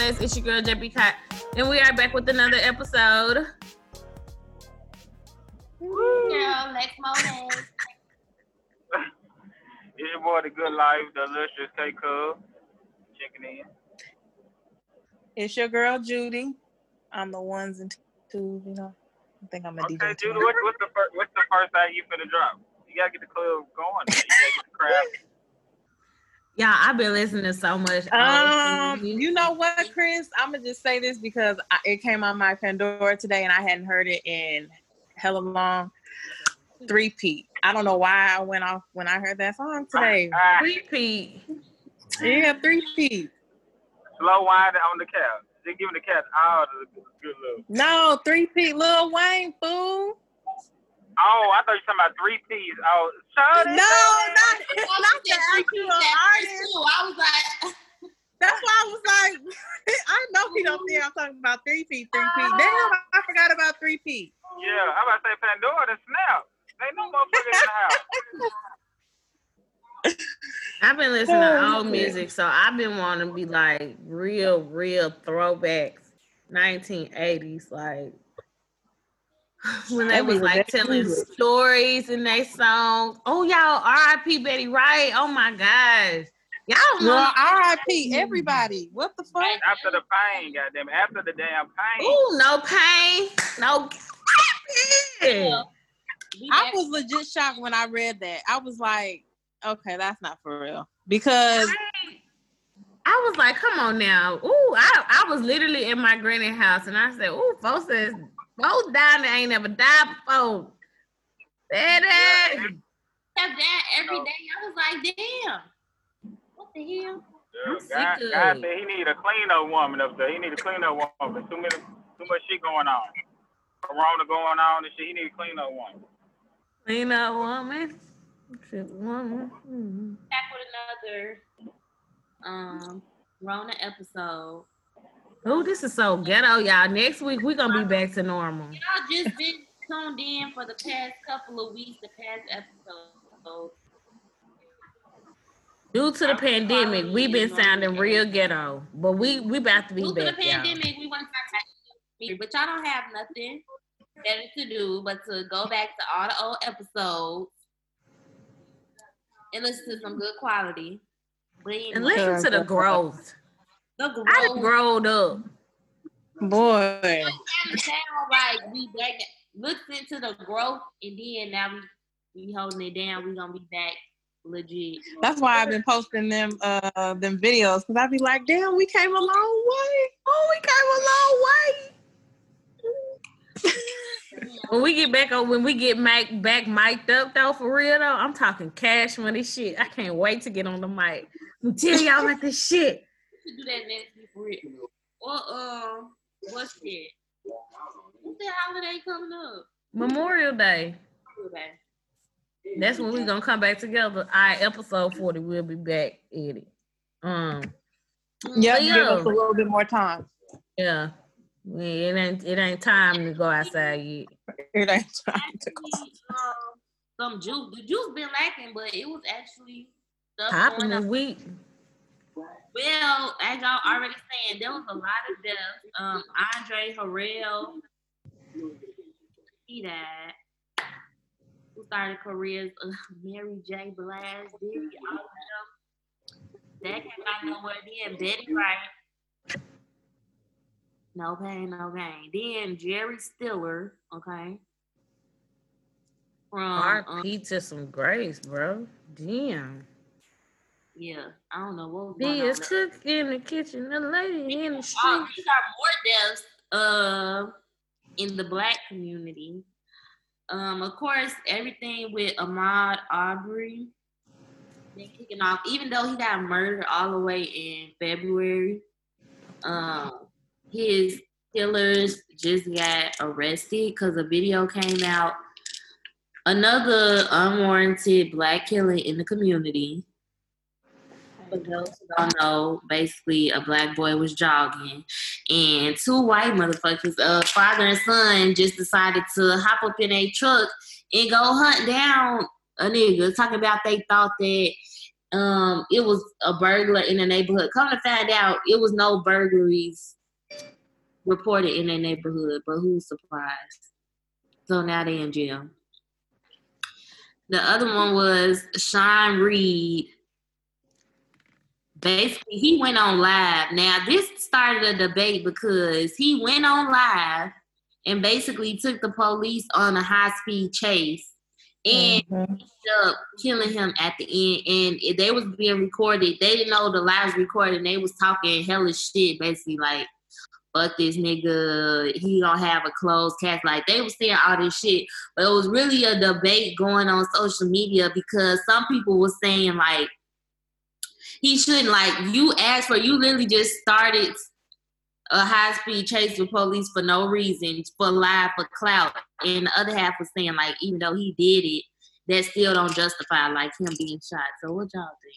Welcome back to Why Not Wednesdays. It's your girl JB Cott, and we are back with another episode. Girl, next moment. It's your boy, The Good Life, the illustrious K Cub, checking in. It's your girl Judy. I'm the ones and twos, you know. I think I'm a Okay, DJ. Judy, what, what's the first what's the first thing you finna drop? You gotta get the club going. You gotta get the crowd. Y'all, I've been listening so much. Um, you know what, Chris? I'm gonna just say this because I, it came on my Pandora today, and I hadn't heard it in hella long. Three Pete. I don't know why I went off when I heard that song today. Ah, repeat. Yeah, Three Pete. slow winding on the couch. Just giving the cat all the good love. No, Three Pete. Lil Wayne, fool. Oh, I thought you were talking about three P's. Oh, shut No, it. not, I not the said three actual pieces at first, artist. too. I was like, That's why I was like, I know he don't think I'm talking about three P, three P. Ah. Damn, I forgot about three P. Yeah, I'm about to say Pandora the snap. Ain't no motherfucker in the house. I've been listening to old music, so I've been wanting to be like real, real throwbacks, 1980s, like when they was was like telling music. stories in their songs. Oh, y'all, R.I.P. Betty Wright. Oh my gosh, y'all don't know. Well, R.I.P. Everybody. What the fuck? After the pain, goddamn. After the damn pain. Ooh, no pain, no. Yeah. I was legit shocked when I read that. I was like, okay, that's not for real. Because I was like, come on now. Ooh, I, I was literally in my granny house and I said, ooh, folks says folks down there ain't never died before. Said that. kept that every day. I was like, damn. What the hell? Yeah, God, God said he need a clean up woman up there. He need a clean up woman. Too many, too much shit going on. Corona going on and shit. He need a clean up woman. Clean up woman. Shit, woman. Back with another um Rona episode. Ooh, this is so ghetto, y'all. Next week we're gonna be back to normal. Y'all just been tuned in for the past couple of weeks, the past episodes. Due to the pandemic, we've been sounding real ghetto, but we we about to be Due to the back, y'all. pandemic, we want to but y'all don't have nothing better to do but to go back to all the old episodes and listen to some good quality. And listen to the growth. The I done growth growed up. boy, sound like we back. Listen to the growth, and then now we we holding it down. We gonna be back legit. that's why I've been posting them uh them videos because I'd be like, damn, we came a long way. Oh, we came a long way. When we get back on, when we get mic back mic'd up though, for real though, I'm talking cash money shit. I can't wait to get on the mic. and Tell y'all about this shit. We should do that next week for real. Or um, what's it? What's the holiday coming up? Memorial Day. Okay. That's when we're gonna come back together. All right, episode 40, we'll be back, Eddie. Um, Yeah, Yeah. give us a little bit more time. yeah. We- It ain't it ain't time to go outside yet. It ain't time to go. Actually, um, some juice. The juice been lacking, but it was actually stuff Popping going this week. Well, as y'all already saying, there was a lot of deaths. Um, Andre Harrell, he died. Who started careers? Uh, Mary J. Blige, Diddy, all of them. That came out nowhere. Then Betty Wright. No pain, no gain. Then Jerry Stiller, okay. From um, RP to some grace, bro. Damn. Yeah, I don't know what was on. is cook in the kitchen, the lady in the Oh, street. these are more deaths uh, in the black community. Um, of course, everything with Ahmaud Arbery been kicking off, even though he got murdered all the way in February. Um, his killers just got arrested because a video came out. Another unwarranted black killing in the community. For those who don't know, basically a black boy was jogging and two white motherfuckers, uh, father and son, just decided to hop up in a truck and go hunt down a nigga, talking about they thought that um, it was a burglar in the neighborhood. Come to find out, it was no burglaries reported in their neighborhood, but who's surprised? So now they in jail. The other one was Sean Reed. Basically, he went on live. Now, this started a debate because he went on live and basically took the police on a high speed chase and Mhm. ended up killing him at the end. And they was being recorded. They didn't know the live was recorded. And they was talking hellish shit, basically like, "Fuck this nigga, he don't have a closed cast." Like they was saying all this shit, but it was really a debate going on social media because some people was saying like, he shouldn't like you asked for. You literally just started a high speed chase with police for no reason, for live for clout. And the other half was saying like, even though he did it, that still don't justify like him being shot. So what y'all think?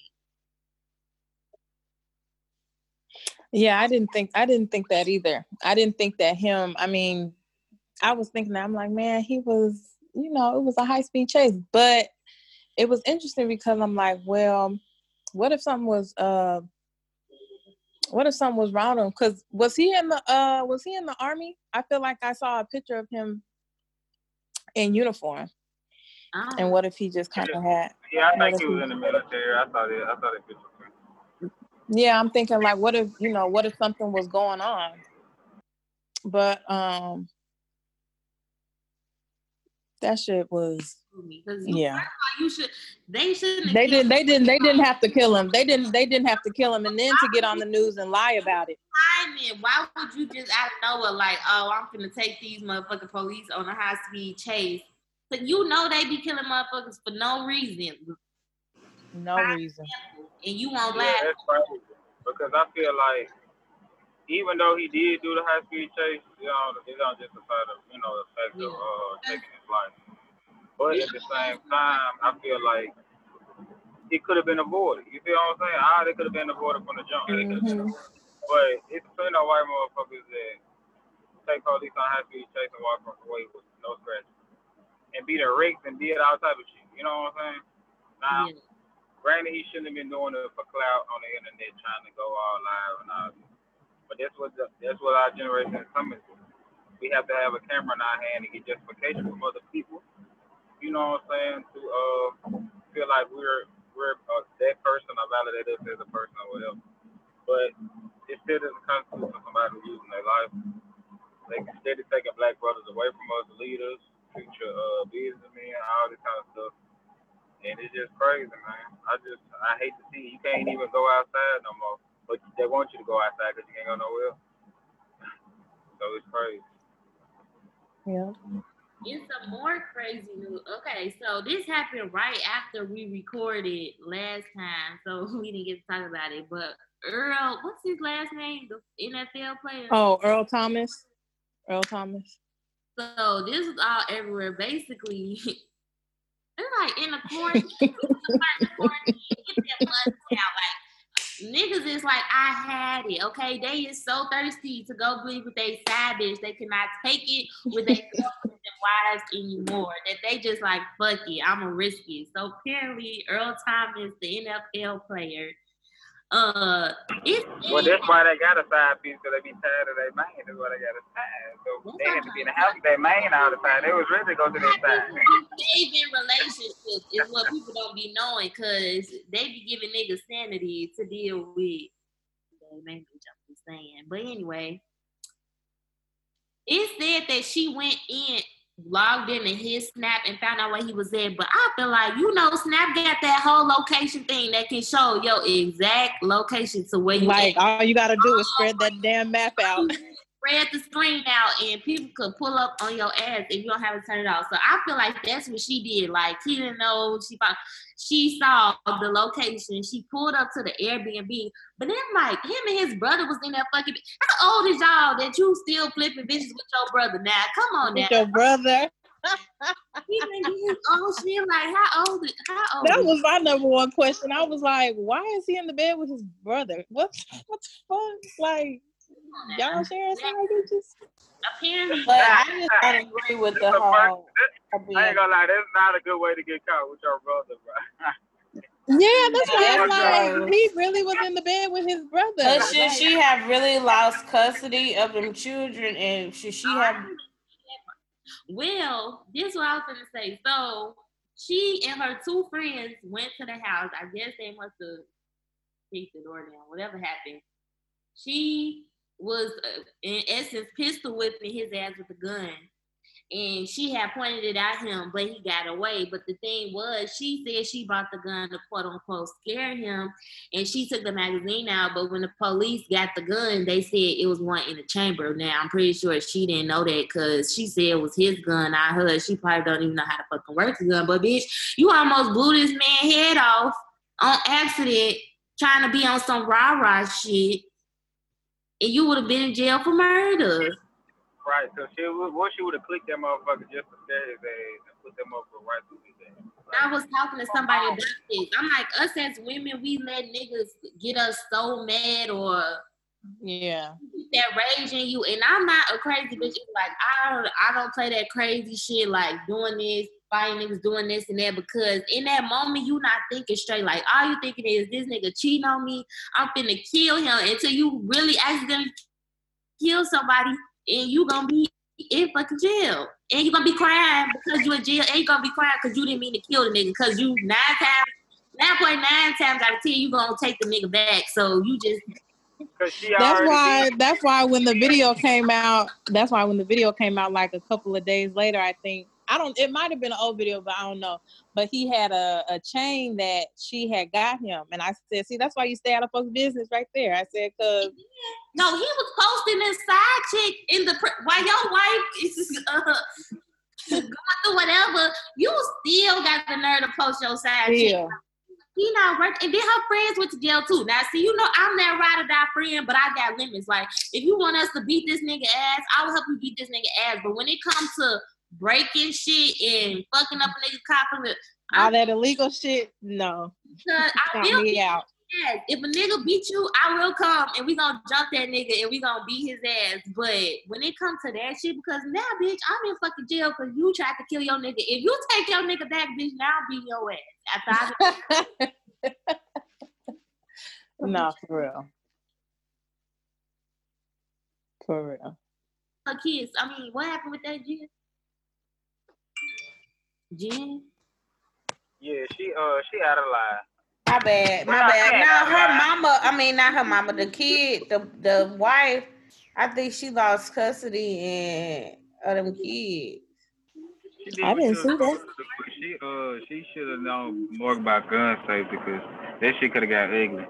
Yeah, I didn't think I didn't think that either. I didn't think that him. I mean, I was thinking I'm like, man, he was, you know, it was a high speed chase, but it was interesting because I'm like, well, what if something was, uh, what if something was wrong with him? Because was he in the, uh, was he in the army? I feel like I saw a picture of him in uniform, I and what if he just kind of had? Yeah, I think he was in the military. I thought it. I thought it. was- Yeah, I'm thinking like, what if you know, what if something was going on? But um, that shit was because you, yeah. first of all, you should they shouldn't They didn't. They didn't. They didn't have to kill him. They didn't. They didn't have to kill him, and then to get on the news and lie about it. timing. Why would you just out of nowhere like, oh, I'm gonna take these motherfucking police on a high speed chase? But you know they be killing motherfuckers for no reason, No reason. and you won't Yeah, laugh. that's crazy. Because I feel like even though he did do the high speed chase, you know, it don't justify the you know the fact of uh, taking his life. But at the same time, I feel like it could have been avoided. You feel what I'm saying? Ah, it could have been avoided from the jump. It could've been Mhm. But it's plenty of white motherfuckers that take police on high speed chase and walk away with no scratches. And be the wrecks and did all type of shit. You know what I'm saying? Now, Yeah. granted, he shouldn't have been doing it for clout on the internet, trying to go all live and all. But that's what the, that's what our generation is coming to. We have to have a camera in our hand to get justification from other people. You know what I'm saying? To uh feel like we're we're uh, that person or validate us as a person or whatever. But it still doesn't constitute for somebody losing their life. They can steady taking black brothers away from us, leaders, future uh, businessmen, all this kind of stuff. And it's just crazy, man. I just, I hate to see you can't even go outside no more. But they want you to go outside because you can't go nowhere. So it's crazy. Yeah. It's some more crazy news. Okay, so this happened right after we recorded last time, so we didn't get to talk about it. But Earl, what's his last name? The NFL player. Oh, Earl Thomas. Earl Thomas. So this is all everywhere. Basically, it's like in the quarantine. it's the quarantine, get that blood out. Like niggas is like, I had it. Okay, they is so thirsty to go be with side bitch. They cannot take it with their and wives anymore. That they just like, fuck it, I'ma risk it. So apparently, Earl Thomas, the NFL player, uh, it's Well, that's why they got a side piece because they be tired of their main. That's why they got a side. So they had to be in the house with their main all the time. They was ready to go to their side. saving relationships is what people don't be knowing because they be giving niggas sanity to deal with. They make me jump the saying. But anyway, it said that she went in, logged in into his Snap and found out where he was at. But I feel like, you know, Snap got that whole location thing that can show your exact location to where you Like at. all you gotta do is oh, spread that damn map out. spread the screen out and people could pull up on your ass if you don't have it turned off. So I feel like that's what she did. Like she didn't know she found, she saw the location. She pulled up to the Airbnb. But then like him and his brother was in that fucking how old is y'all that you still flipping bitches with your brother now? Come on now. Your brother. He been getting his old shit. Like how old how old That was my number one question. I was like, why is he in the bed with his brother? What what the fuck? Like y'all sharing side bitches? apparently But I just don't agree with the That's whole. I ain't gonna lie, that's not a good way to get caught with your brother, bro. Yeah, that's why I'm like, he really was in the bed with his brother. But should she have really lost custody of them children, and should she have? Well, this is what I was gonna say. So she and her two friends went to the house. I guess they must have kicked the door down. Whatever happened, she was uh, in essence pistol whipping his ass with a gun, and she had pointed it at him, but he got away. But the thing was, she said she brought the gun to quote unquote scare him, and she took the magazine out. But when the police got the gun, they said it was one in the chamber. Now I'm pretty sure she didn't know that because she said it was his gun, not hers. She probably don't even know how to fucking work the gun. But bitch, you almost blew this man head off on accident, trying to be on some rah rah shit, and you would have been in jail for murder. Right. So she would, what she would have clicked that motherfucker just to scare his ass and put that motherfucker right through his ass. I was talking to somebody about this. I'm like, us as women, we let niggas get us so mad or yeah. that rage in you. And I'm not a crazy bitch. It's like I don't I don't play that crazy shit like doing this, fighting niggas doing this and that because in that moment you not thinking straight. Like all you thinking is this nigga cheating on me. I'm finna kill him until you really accidentally kill somebody and you gonna be in fucking jail. And you gonna be crying because you in jail and you gonna be crying because you didn't mean to kill the nigga because you nine times nine point nine times out of ten you gonna take the nigga back. So you just That's why. did. That's why when the video came out. That's why when the video came out, like a couple of days later, I think I don't. It might have been an old video, but I don't know. But he had a, a chain that she had got him, and I said, "See, that's why you stay out of folks' business, right there." I said, "Cause No, he was posting this side chick in the while your wife is uh, going through whatever. You still got the nerve to post your side chick. still, He not working, and then her friends went to jail too. Now, see, you know, I'm that ride or die friend, but I got limits. Like, if you want us to beat this nigga ass, I will help you beat this nigga ass. But when it comes to breaking shit and fucking up a nigga cop, the, all that illegal shit. No, I feel me out." ass. If a nigga beat you, I will come and we gonna jump that nigga and we gonna beat his ass. But when it comes to that shit, because now, bitch, I'm in fucking jail because you tried to kill your nigga. If you take your nigga back, bitch, now I'll beat your ass. After I no, for real, for real. her kids, I mean, what happened with that Jen? Jen? Yeah, she uh she out of line. My bad, my bad. I Now had- her mama, I mean not her mama, the kid, the the wife. I think she lost custody and of them kids. She did I didn't see that. supposed to do, but She uh she should have known more about gun safety because that shit could have got ugly.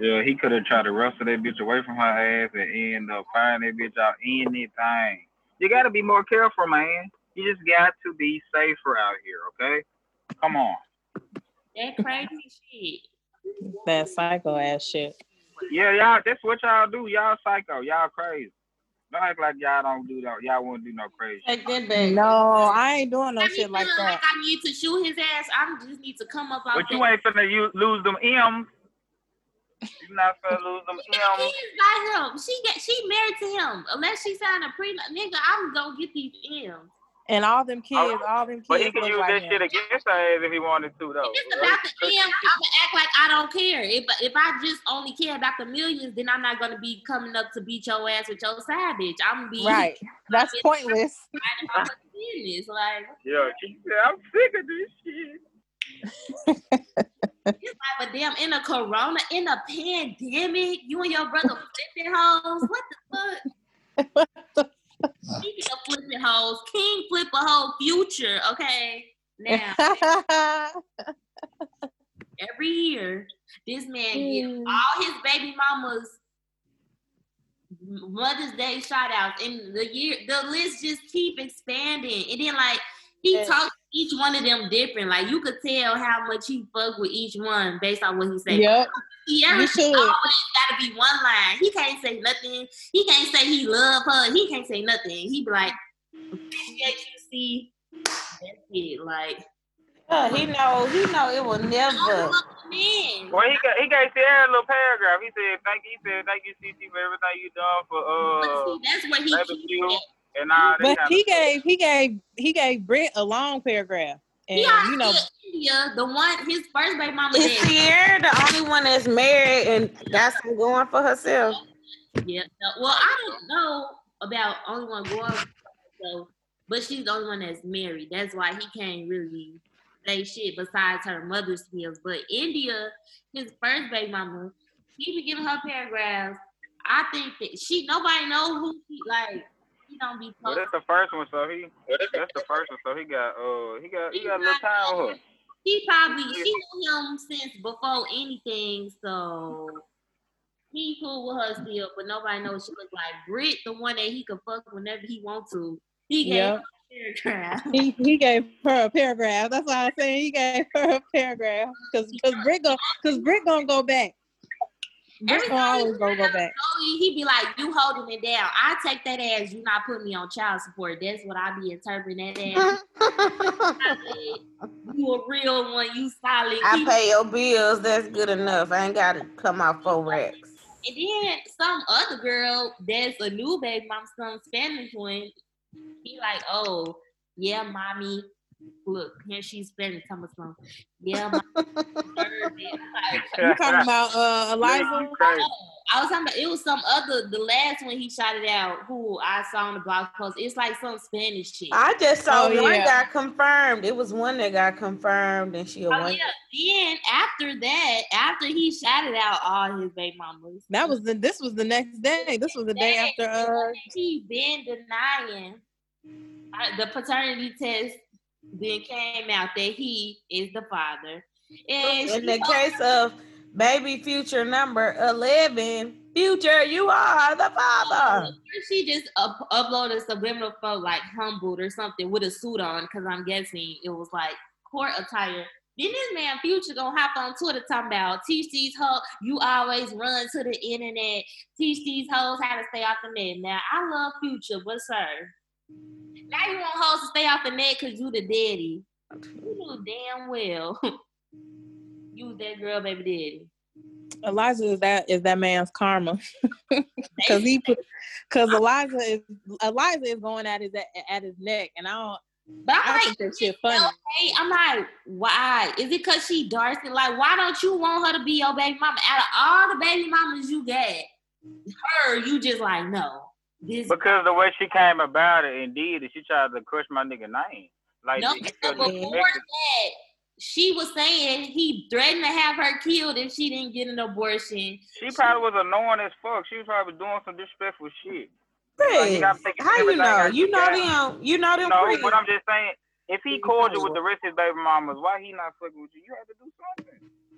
Yeah, he could have tried to wrestle that bitch away from her ass and end up firing that bitch out anything. You gotta be more careful, man. You just got to be safer out here, okay? Come on. That crazy shit. That psycho ass shit. Yeah, y'all. That's what y'all do. Y'all psycho. Y'all crazy. Don't act like y'all don't do that. Y'all won't do no crazy. Take that back. No, I ain't doing no I shit be like feeling that. like I need to shoot his ass. I just need to come up out But you ain't finna you lose them M's. You not finna lose them She got M's. kids by him. She get she married to him. Unless she signed a prenup, nigga, I'm gonna get these M's. And all them kids, all them kids. But he kids can use like that him. shit against her ass if he wanted to, though. If it's about the M's, I'ma act like I don't care. If if I just only care about the millions, then I'm not gonna be coming up to beat your ass with your side bitch. I'm gonna be Right. That's pointless. minding my fucking business. Like Yeah, I'm sick of this shit. it's like, but damn, in a corona, in a pandemic, you and your brother flipping hoes. What the fuck? Speaking of flipping hoes, King flip a whole future, okay? Now, every year, this man gives Mm. all his baby mamas Mother's Day shout outs. And the year the list just keep expanding. And then like he Yeah. talks to each one of them different. Like you could tell how much he fuck with each one based on what he say. yep. He ever You should. always gotta be one line. He can't say nothing. He can't say he love her. He can't say nothing. He be like, see, that's it. Like, Yeah, he know, he know it will never. man. Well, he got, he gave Ciara a little paragraph. He said, thank you. He said, thank you, CC, for everything you done for But uh, see, that's what he baby keeps you saying. and all that But he gave he gave he gave Britt a long paragraph. And He you know, India, the one his first baby mama. Is dead. Ciara the only one that's married and got some going for herself? Yeah. well, I don't know about only one going. So, but she's the only one that's married. That's why he can't really say shit besides her mother's skills. But India, his first baby mama, he be giving her paragraphs. I think that she nobody know who he like. He don't be Well, that's the first one, so he that's the first one, so he got uh he got he got a little time with her. He probably she knew him since before anything, so he cool with her still, but nobody knows she look like Brit, the one that he could fuck whenever he want to. He gave Yeah. her a paragraph. He he gave her a paragraph. That's why I'm saying he gave her a paragraph because because Brick gonna because Brick gonna go back. Brick Every gonna time always he gonna go back. Joie, he be like, "You holding it down." I take that as you not putting me on child support. That's what I be interpreting that as. you a real one. You solid. I Keep- pay your bills. That's good enough. I ain't got to come out four racks. And then some other girl that's a new baby mom, some Spanish one, he like, oh, yeah, mommy. Look, here she's Spanish, tell me something. Yeah, mommy. Thursday. I'm You talking about uh Eliza? You. I was talking about it was some other the last one he shot it out who I saw on the blog post. It's like some Spanish chick. I just saw Oh, one yeah. got confirmed. It was one that got confirmed, and she a Oh one. yeah. Then after that, after he shouted out all his baby mamas, That was the this was the next day. This was the day after uh he been denying uh, the paternity test. Then came out that he is the father. And In the case of baby future number eleven, future, you are the father. She just up- uploaded a subliminal photo like humbled or something with a suit on because I'm guessing it was like court attire. Then this man Future gonna hop on Twitter talking about teach these hoes. You always run to the internet. Teach these hoes how to stay off the net. Now I love Future, but sir, now you want hoes to stay off the net because you the daddy. You knew damn well you was that girl, baby daddy. Eliza is that is that man's karma because he because Eliza is Eliza is going at his at his neck and I don't But I I'm think like, that shit funny. Hey, I'm like, why? Is it because she skin? Like, why don't you want her to be your baby mama? Out of all the baby mamas you got, her, you just like, no. This Because the way she came about it indeed, she tried to crush my nigga name. Like no, he but felt before that, she was saying he threatened to have her killed if she didn't get an abortion. She probably was annoying as fuck. She was probably doing some disrespectful shit. Like, you gotta think how you know? You know together. them. You know them. No, but I'm just saying, if he cordial with the rest of his baby mamas, why he not fucking with you? You had to do something.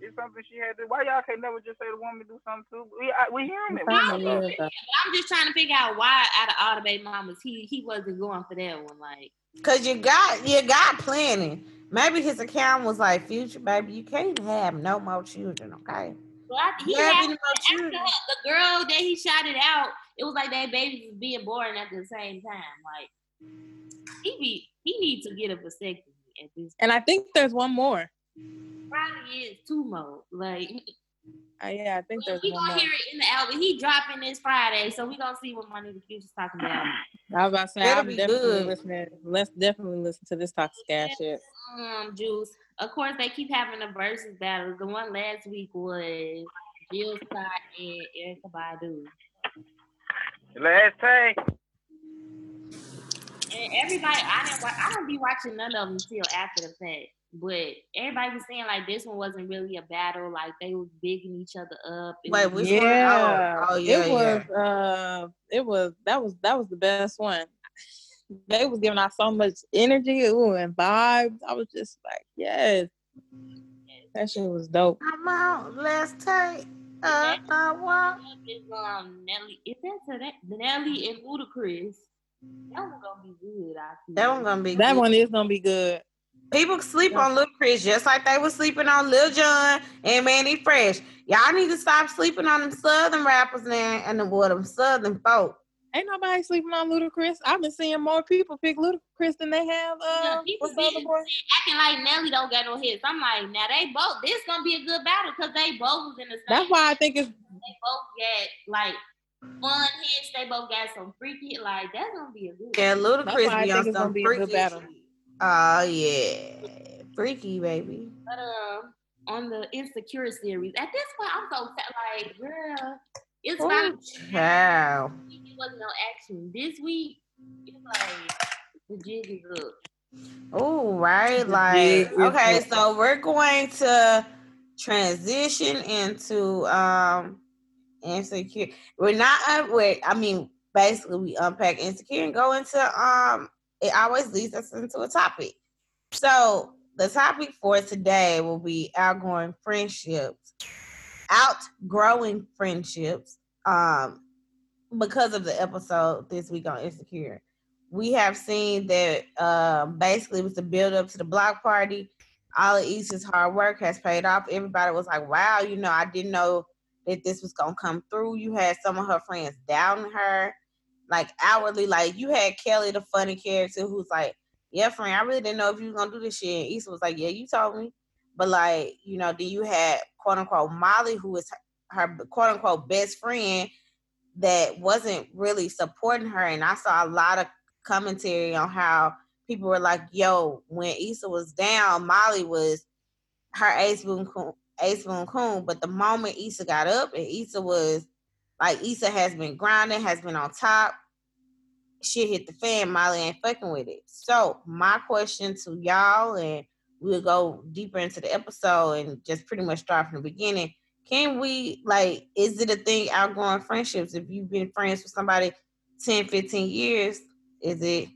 It's something she had to. Why y'all can't never just say the woman do something too? We I, we human. We Family know. is a- I'm just trying to figure out why out of all the baby mamas he he wasn't going for that one. Like, Cause you got you got planning. Maybe his account was like, "Future baby, you can't have no more children, okay? but I, he You had any more after children?" her- the girl that he shot it out, it was like that baby was being born at the same time. Like he be he needs to get a vasectomy at this. and I think there's one more. Probably is two more. Like Uh, yeah, I think there's we one gonna hear it in the album. He dropping this Friday, so we gonna see what my nigga Future's talking about. I was about to say Better I'm definitely good. listening. Let's definitely listen to this toxic ass shit. Um, Juice. Of course, they keep having the Verzuz battles. The one last week was Jill Scott and Erykah Badu. Last take. And everybody, I didn't. Wa- I don't be watching none of them until after the fact. But everybody was saying like this one wasn't really a battle. Like they was bigging each other up. It Wait, was- which one? Yeah, Oh, oh, yeah, it was. Uh, it was that was that was the best one. They was giving out so much energy ooh, and vibes. I was just like, yes, that shit was dope. I'm out. Let's take uh, uh, walk. is um Nelly. Is that to that Nelly and Ludacris? That one gonna be good. I feel. That one gonna be That good. one is gonna be good. People sleep on Lil Chris just like they was sleeping on Lil Jon and Mannie Fresh. Y'all need to stop sleeping on them Southern rappers now and the well, them Southern folk. Ain't nobody sleeping on Ludacris. I've been seeing more people pick Ludacris than they have. Yeah, Uh, people what's the be boy? acting like Nelly don't got no hits. I'm like, now they both. This gonna be a good battle because they both was in the same. That's why I think it's they both got like fun hits. They both got some freaky. Like that's gonna be a good. Yeah, That's why Ludacris be on some gonna be a good freaky battle. shit. Oh yeah. freaky, baby. But uh, on the Insecure series, at this point, I'm so sad. Like, girl, it's Oh, not. child. It wasn't no action this week. It's like the jig is up. Oh, right. Like, okay, so we're going to transition into um insecure. We're not uh, wait, I mean, basically we unpack insecure and go into um it always leads us into a topic. So the topic for today will be outgoing friendships, outgrowing friendships. Um, because of the episode this week on Insecure, we have seen that um, basically it was the build up to the block party. All of Issa's hard work has paid off. Everybody was like, "Wow, you know, I didn't know that this was gonna come through." You had some of her friends doubting her, like hourly, like you had Kelly, the funny character, who's like, "Yeah, friend, I really didn't know if you was gonna do this shit." And Issa was like, "Yeah, you told me," but like, you know, then you had quote unquote Molly, who was her quote unquote best friend that wasn't really supporting her, and I saw a lot of commentary on how people were like, "Yo, when Issa was down, Molly was her ace boon ace boon coon." But the moment Issa got up, and Issa was like, Issa has been grinding, has been on top. Shit hit the fan. Molly ain't fucking with it. So my question to y'all, and we'll go deeper into the episode and just pretty much start from the beginning. Can we like? Is it a thing outgrowing friendships? If you've been friends with somebody 10, 15 years, is it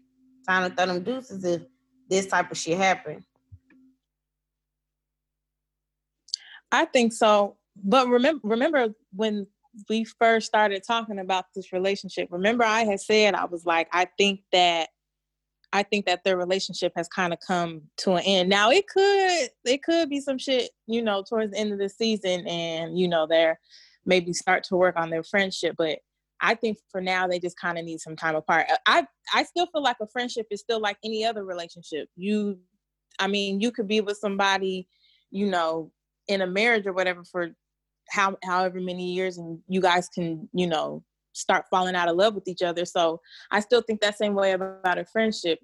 time to throw them deuces if this type of shit happen? I think so. But remember, remember when we first started talking about this relationship. Remember, I had said I was like, I think that, I think that their relationship has kind of come to an end. Now it could, it could be some shit, you know, towards the end of the season, and you know, they're maybe start to work on their friendship. But I think for now they just kind of need some time apart. Uh, I, I still feel like a friendship is still like any other relationship. You, I mean, you could be with somebody, you know, in a marriage or whatever for how however many years and you guys can you know start falling out of love with each other. So i still think that same way about a friendship.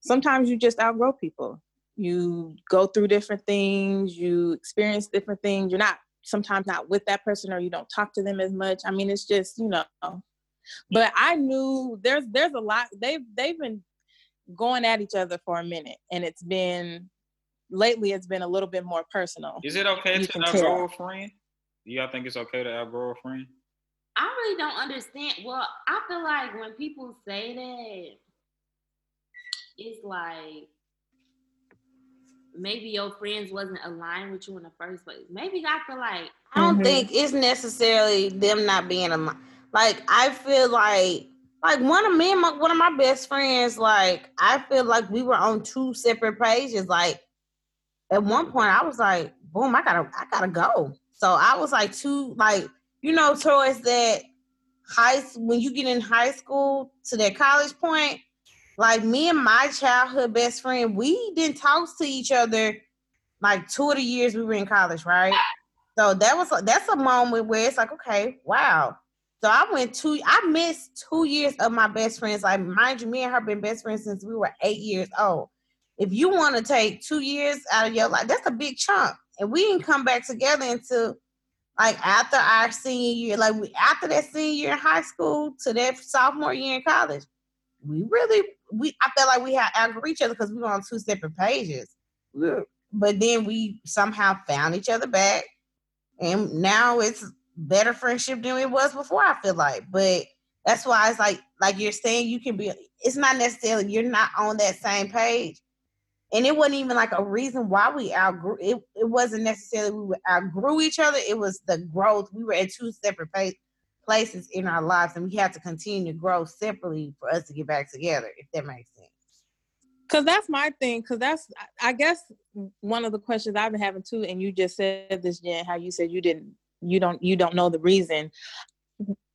Sometimes you just outgrow people. You go through different things you experience different things. You're not sometimes not with that person or you don't talk to them as much. I mean it's just you know. But i knew there's there's a lot they've they've been going at each other for a minute and it's been lately it's been a little bit more personal Is it okay You to can outgrow tell. a friend? Do y'all think it's okay to outgrow a friend? I really don't understand. Well, I feel like when people say that, it's like maybe your friends wasn't aligned with you in the first place. Maybe I feel like I don't Mhm. think it's necessarily them not being a like. I feel like like one of me and my, one of my best friends. Like I feel like we were on two separate pages. Like at one point, I was like, "Boom, I gotta, I gotta go." So I was like, two like you know towards that high when you get in high school to that college point. Like me and my childhood best friend, we didn't talk to each other like two of the years we were in college, right? So that was that's a moment where it's like, okay, wow. So I went two. I missed two years of my best friends. Like mind you, me and her been best friends since we were eight years old. If you want to take two years out of your life, that's a big chunk. And we didn't come back together until like after our senior year, like we after that senior year in high school to that sophomore year in college. We really we I felt like we had outgrew each other because we were on two separate pages. But then we somehow found each other back and now it's better friendship than it was before i feel like but that's why it's like like you're saying you can be it's not necessarily you're not on that same page and it wasn't even like a reason why we outgrew it it wasn't necessarily we outgrew each other it was the growth we were at two separate pa- places in our lives and we had to continue to grow separately for us to get back together if that makes sense Cause that's my thing. Cause that's I I guess one of the questions I've been having too, and you just said this, Jen, how you said you didn't, you don't, you don't know the reason.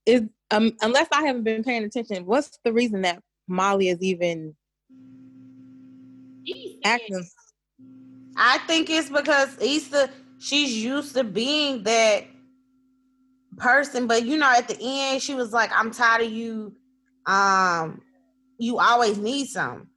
Is um unless I haven't been paying attention, what's the reason that Molly is even he's acting? I think it's because Issa, she's used to being that person, but you know, at the end, she was like, I'm tired of you. Um, you always need some.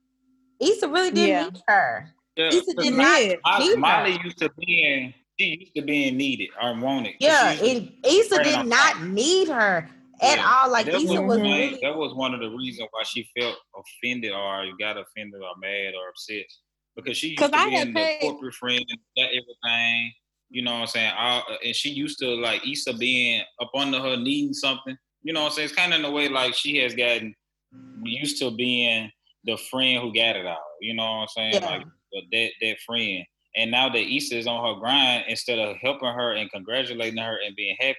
Issa really didn't Yeah. need her. Yeah, Issa 'cause did Mo- not did. Mo- need Molly her. used to being she used to being needed or wanted. 'cause Yeah, she used to- and Issa did not top. need her at Yeah. all. Like that Issa was, was really that was one of the reasons why she felt offended or got offended or mad or upset because she used to I be in the corporate friend that everything. You know what I'm saying? All, uh, and she used to like Issa being up under her needing something. You know what I'm saying? It's kind of in a way like she has gotten used to being the friend who got it all. You know what I'm saying? Yeah. Like but that that friend. And now that Issa is on her grind, instead of helping her and congratulating her and being happy,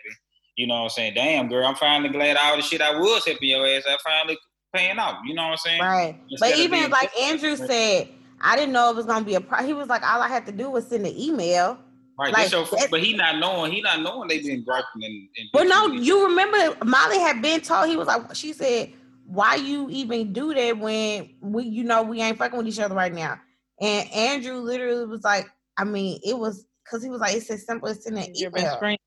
you know what I'm saying? Damn, girl, I'm finally glad all the shit I was helping your ass, I finally paying off. You know what I'm saying? right. Instead But even like Andrew said, I didn't know it was gonna be a pro. He was like, all I had to do was send an email. Right, like, that's your, but he not knowing, he not knowing they been griping and, and But no, bitching. you remember Molly had been told. He was like, she said, why you even do that when we, you know, we ain't fucking with each other right now. And Andrew literally was like, I mean, it was because he was like, it's as simple as sending an Your email. best friend.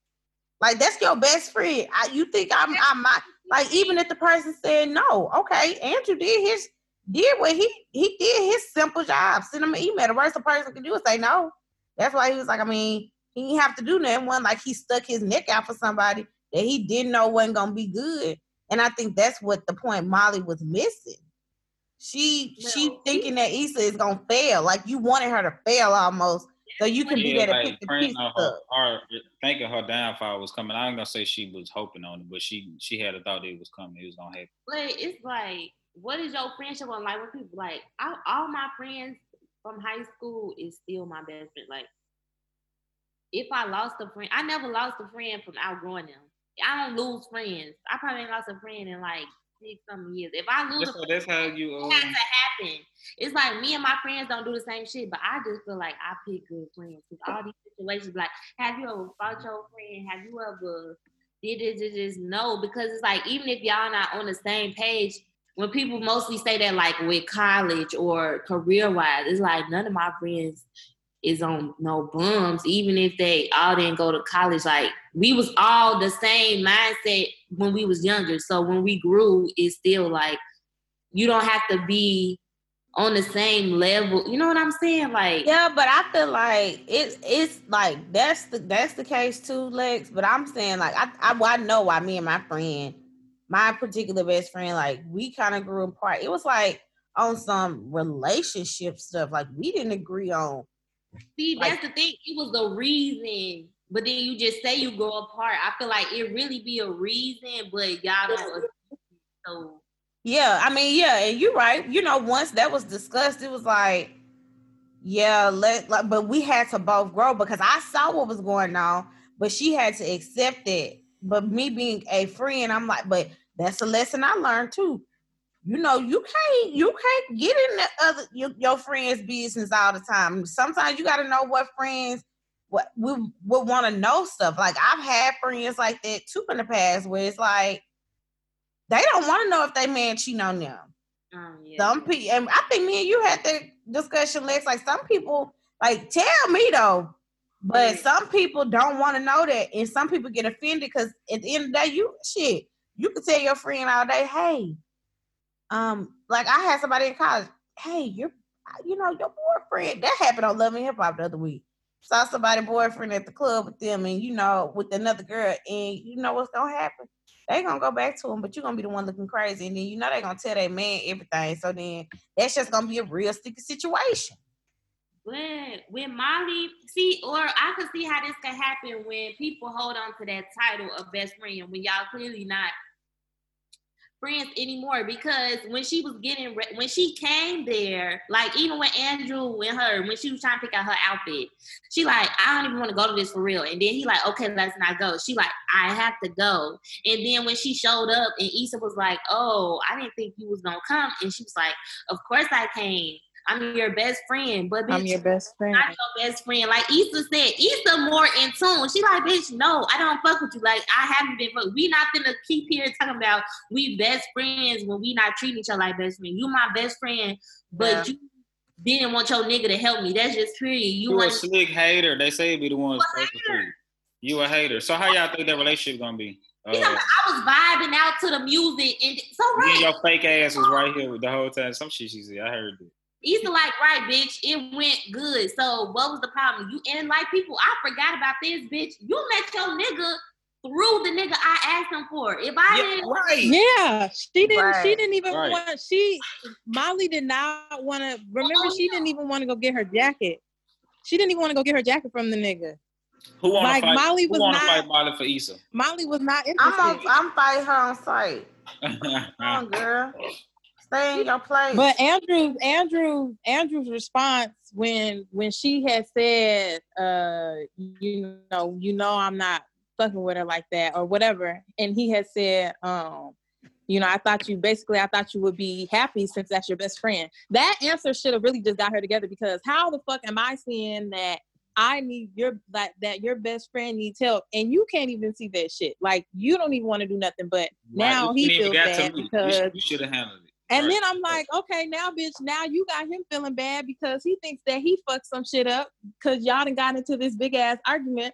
Like that's your best friend. I, you think I'm I might like even if the person said no, okay, Andrew did his did what he he did his simple job. Send him an email. The worst a person can do is say no. That's why he was like, I mean, he didn't have to do nothing. One like he stuck his neck out for somebody that he didn't know wasn't gonna be good. And I think that's what the point Molly was missing. She she No. thinking that Issa is gonna fail. Like you wanted her to fail almost. So you can be Yeah, there to like pick the praying pieces on her, up. or thinking her downfall was coming. I ain't gonna say she was hoping on it, but she she had a thought it was coming. It was gonna happen. But it's like, what is your friendship on? Like, when people like, I, all my friends from high school is still my best friend. Like, if I lost a friend, I never lost a friend from outgrowing them. I don't lose friends. I probably ain't lost a friend in like six some years. If I lose That's, a how- that's how you. it Um, has to happen. It's like me and my friends don't do the same shit, but I just feel like I pick good friends. Cause all these situations, like, have you ever fought your friend? Have you ever did it? Just? No, because it's like even if y'all not on the same page, when people mostly say that, like with college or career wise, it's like none of my friends is on no bums, even if they all didn't go to college. Like we was all the same mindset when we was younger. So when we grew, it's still like you don't have to be on the same level. You know what I'm saying? Like Yeah, but I feel like it's it's like that's the that's the case too, Lex. But I'm saying like I I, I know why me and my friend, my particular best friend, like we kind of grew apart. It was like on some relationship stuff. Like we didn't agree on. See, Like- that's the thing. It was the reason, but then you just say you grow apart. I feel like it really be a reason, but y'all don't. So Yeah, I mean, yeah, and you're right. You know, once that was discussed, it was like, yeah, let like, but we had to both grow because I saw what was going on, but she had to accept it. But me being a friend, I'm like, but that's a lesson I learned too. You know, you can't you can't get in the other your, your friends' business all the time. Sometimes you got to know what friends what we would want to know stuff. Like I've had friends like that too in the past, where it's like they don't want to know if they man cheating on them. um, yeah. Some people, and I think me and you had that discussion, Lex. Like some people, like tell me though, but some people don't want to know that, and some people get offended because at the end of the day, you shit, you can tell your friend all day, hey, um, like I had somebody in college, hey, your, you know, your boyfriend. That happened on Love and Hip Hop the other week. Saw somebody boyfriend at the club with them, and you know, with another girl, and you know what's gonna happen they gonna go back to him, but you're gonna be the one looking crazy, and then you know they gonna tell that man everything. So then that's just gonna be a real sticky situation. When when Molly see, or I could see how this could happen when people hold on to that title of best friend when y'all clearly not friends anymore. Because when she was getting re- when she came there, like even when Andrew and her when she was trying to pick out her outfit, she like I don't even want to go to this for real. And then he like okay let's not go. She like I have to go. And then when she showed up and Issa was like oh I didn't think you was gonna come, and she was like of course I came. I'm your best friend, but bitch, I'm your best friend. not your best friend. Like Issa said, Issa more in tune. She like, bitch, no, I don't fuck with you. Like, I haven't been fuck. We not gonna keep here talking about we best friends when we not treating each other like best friends. You my best friend, but Yeah. you didn't want your nigga to help me. That's just period. You You a slick hater. They say be the ones You a closest to you. You a hater. So how y'all think that relationship gonna be? Uh, because I was vibing out to the music and so me and right. your fake ass was right here with the whole time. Some shit she said. I heard it. Issa like, right, bitch, it went good. So what was the problem? You and like people, I forgot about this, bitch. You let your nigga through the nigga I asked him for. If I Yeah, didn't, right. Yeah, she didn't. She didn't even Right. want. She Molly did not want to. Remember, oh, she didn't even want to go get her jacket. She didn't even want to go get her jacket from the nigga. Who want to Like, fight? Molly who was want to not- fight Molly for Issa? Molly was not I'm on. I'm fighting her on site. Come on, girl. Stay in your place. But Andrew, Andrew, Andrew's response when when she had said, uh, you know, you know, I'm not fucking with her like that or whatever, and he had said, um, you know, I thought you basically, I thought you would be happy since that's your best friend. That answer should have really just got her together because how the fuck am I seeing that? I need your like that your best friend needs help and you can't even see that shit. Like you don't even want to do nothing, but now Right, he you shouldn't feels even to bad because you should have handled it. And Right. then I'm like, okay, now, bitch, now you got him feeling bad because he thinks that he fucked some shit up because y'all done got into this big ass argument.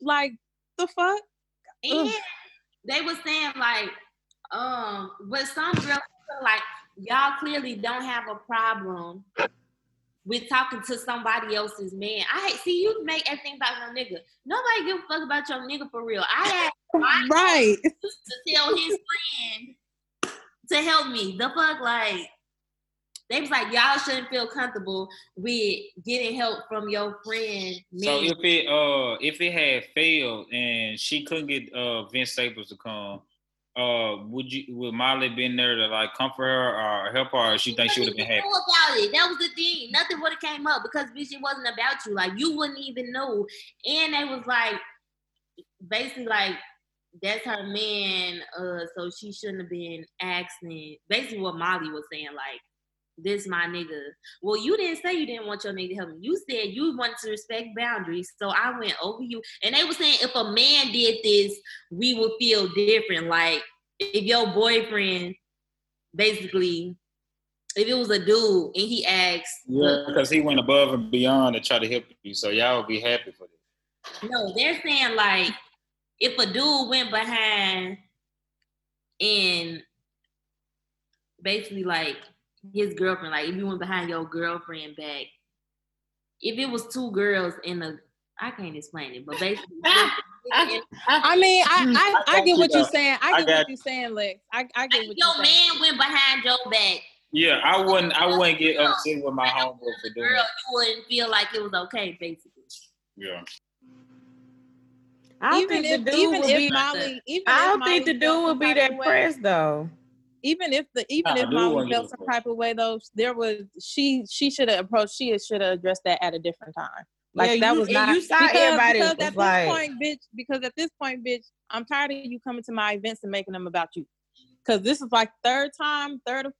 Like, the fuck? and Ugh. they was saying like, um, but some girls feel like y'all clearly don't have a problem with talking to somebody else's man. I hate see you make everything about your nigga. Nobody give a fuck about your nigga for real. I had Right. to tell his friend to help me. The fuck, like they was like, y'all shouldn't feel comfortable with getting help from your friend. So if it uh if it had failed and she couldn't get uh Vince Staples to come, uh would you would Molly been there to like comfort her or help her or she think she would have been happy? about it. That was the thing. Nothing would have came up because bitch, it wasn't about you. Like you wouldn't even know. And they was like, basically like. That's her man, uh, so she shouldn't have been asking. Basically, what Molly was saying, like, this my nigga. Well, you didn't say you didn't want your nigga to help me. You said you wanted to respect boundaries. So I went over you. And they were saying if a man did this, we would feel different. Like if your boyfriend basically, if it was a dude and he asked, Yeah, because he went above and beyond to try to help you. So y'all would be happy for this. no, they're saying like if a dude went behind and basically like his girlfriend, like if you went behind your girlfriend back, if it was two girls in a I can't explain it, but basically I mean, I I, I, got get you, what you're saying. I I get got what you're saying, Lex. I, I get what your you're saying. Your man went behind your back, Yeah, I wouldn't I wouldn't get upset with my homeboy for doing girl, you wouldn't feel like it was okay, basically. Yeah. I don't Even think if the dude even would if be. Molly, even I don't think the Molly felt dude would be that of way- pressed though. even if the even Nah, if dude Molly wouldn't felt some type of way though, there was she she should have approached she should have addressed that at a different time. Like Yeah, that you- was and not you saw because, everybody because was at like- this point, bitch. Because at this point, bitch, I'm tired of you coming to my events and making them about you. Because this is like third time, third of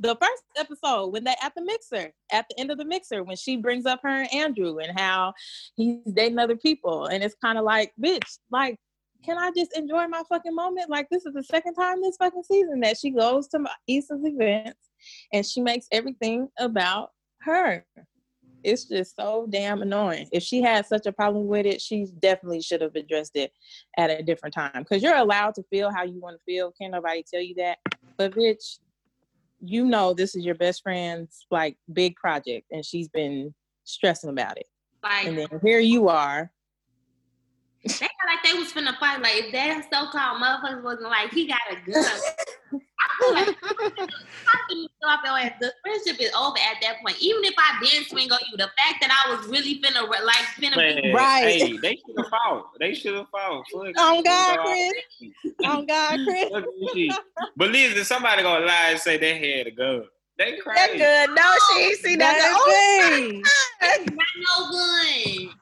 the first episode when they at the mixer, at the end of the mixer, when she brings up her and Andrew and how he's dating other people, and it's kind of like, bitch, like can I just enjoy my fucking moment? Like this is the second time this fucking season that she goes to Issa's events and she makes everything about her. It's just so damn annoying. If she had such a problem with it, she definitely should have addressed it at a different time. Because you're allowed to feel how you want to feel. Can't nobody tell you that. But bitch, you know this is your best friend's like big project, and she's been stressing about it. Like And then here you are. they got like they was finna fight. Like if that so-called motherfucker wasn't like he got a gun. I feel like I feel off your ass. The friendship is over at that point. Even if I didn't swing on you, the fact that I was really finna re- like finna be Right. Hey, they should have fought. They should have fought. Fuck Oh, it. God, Chris. Oh God, Chris. Fuck. But listen, somebody gonna lie and say they had a gun. They That crazy. good. No, she ain't see that. Oh, Baby. not no gun.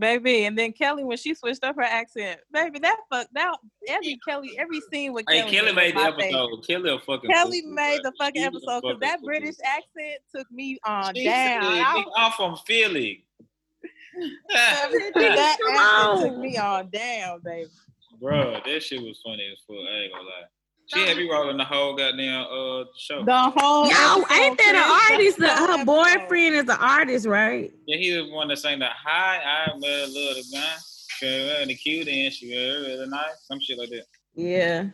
Baby, and then Kelly when she switched up her accent, baby, that fuck that every Kelly every scene with Hey, Kelly. Kelly was made the my favorite. episode. Kelly a fucking. Kelly fool, made bro. the fucking She episode because that fool. British accent took me on She down. said, I "Nigga, I'm from Philly. that Come accent took me on down, baby. Bro, that shit was funny as fuck. I ain't gonna lie. She had me rolling the whole goddamn uh show. The whole No, episode, ain't that an artist? whole Her boyfriend is an artist, right? Yeah, he was one that sang the hi, I wear a little gun. She really cute and she really, really nice. Some shit like that. Yeah.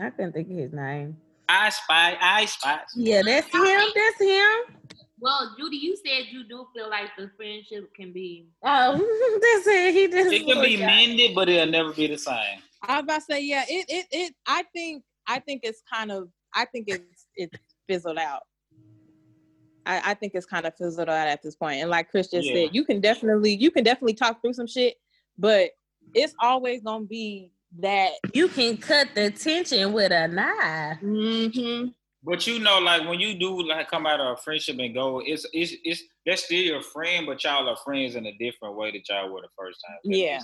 I couldn't think of his name. I spy, I spy. Yeah, that's him. That's him. Well, Judy, you said you do feel like the friendship can be. Oh, that's it. He just. It can be mended, but it'll never be the same. I was about to say, yeah, it it it I think I think it's kind of I think it's it's fizzled out. I, I think it's kind of fizzled out at this point. And like Chris just Yeah. said, you can definitely you can definitely talk through some shit, but it's always gonna be that You can cut the tension with a knife. mm-hmm. But you know, like when you do like come out of a friendship and go, it's it's it's that's still your friend, but y'all are friends in a different way that y'all were the first time. Yeah.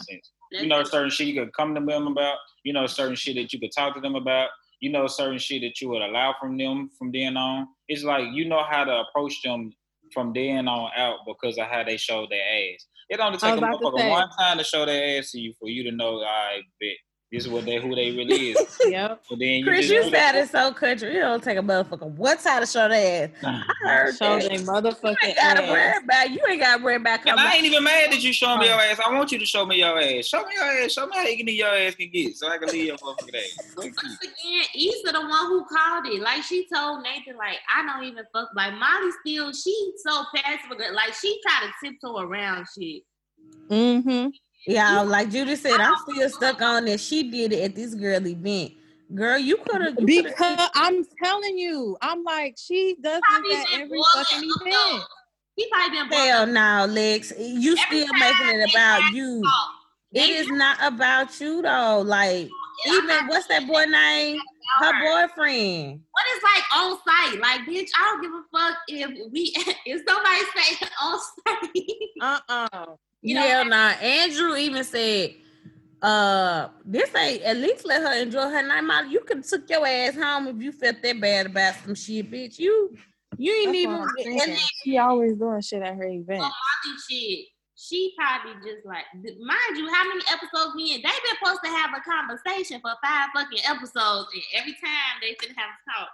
You know, certain shit you could come to them about. You know, certain shit that you could talk to them about. You know, certain shit that you would allow from them from then on. It's like you know how to approach them from then on out because of how they show their ass. It only I take a was motherfucker one time to show their ass to you for you to know, I bet this is what they who they really is. Yep. But then you Chris, you do that- said it's so country. You don't take a motherfucker. What time to show that ass? I heard Show that. they You ain't gotta worry ass. about. You ain't gotta worry about And. I ain't even mad that you show me your ass. I want you to show me your ass. Show me your ass. Show me how you can your ass can get so I can leave your motherfucking ass. Fuck. Once again, Issa the one who called it. Like she told Nathan, like I don't even fuck. Like Molly still, she so passive. aggressive. Like she try to tiptoe around shit. Mm-hmm. Yeah, like Judy said, I'm still stuck on that. She did it at this girl event. Girl, you could have. Because I'm telling you, I'm like, she does Probably this at been every boiling fucking up, event. though. He probably been boiling Hell no, Lex. You Every still making it about you. talk, It they is do not about you though. Like it. I'm even what's that boy name? Her boyfriend. What is like on site? Like, bitch, I don't give a fuck if we if somebody say on site. Uh-uh. You know, yeah, nah. Andrew even said, uh, this ain't at least let her enjoy her night. Molly, you could took your ass home if you felt that bad about some shit, bitch. You you ain't That's even and then- She always doing shit at her event. Molly shit. She probably just like, mind you, how many episodes we in? They been supposed to have a conversation for five fucking episodes, and every time they didn't have a talk,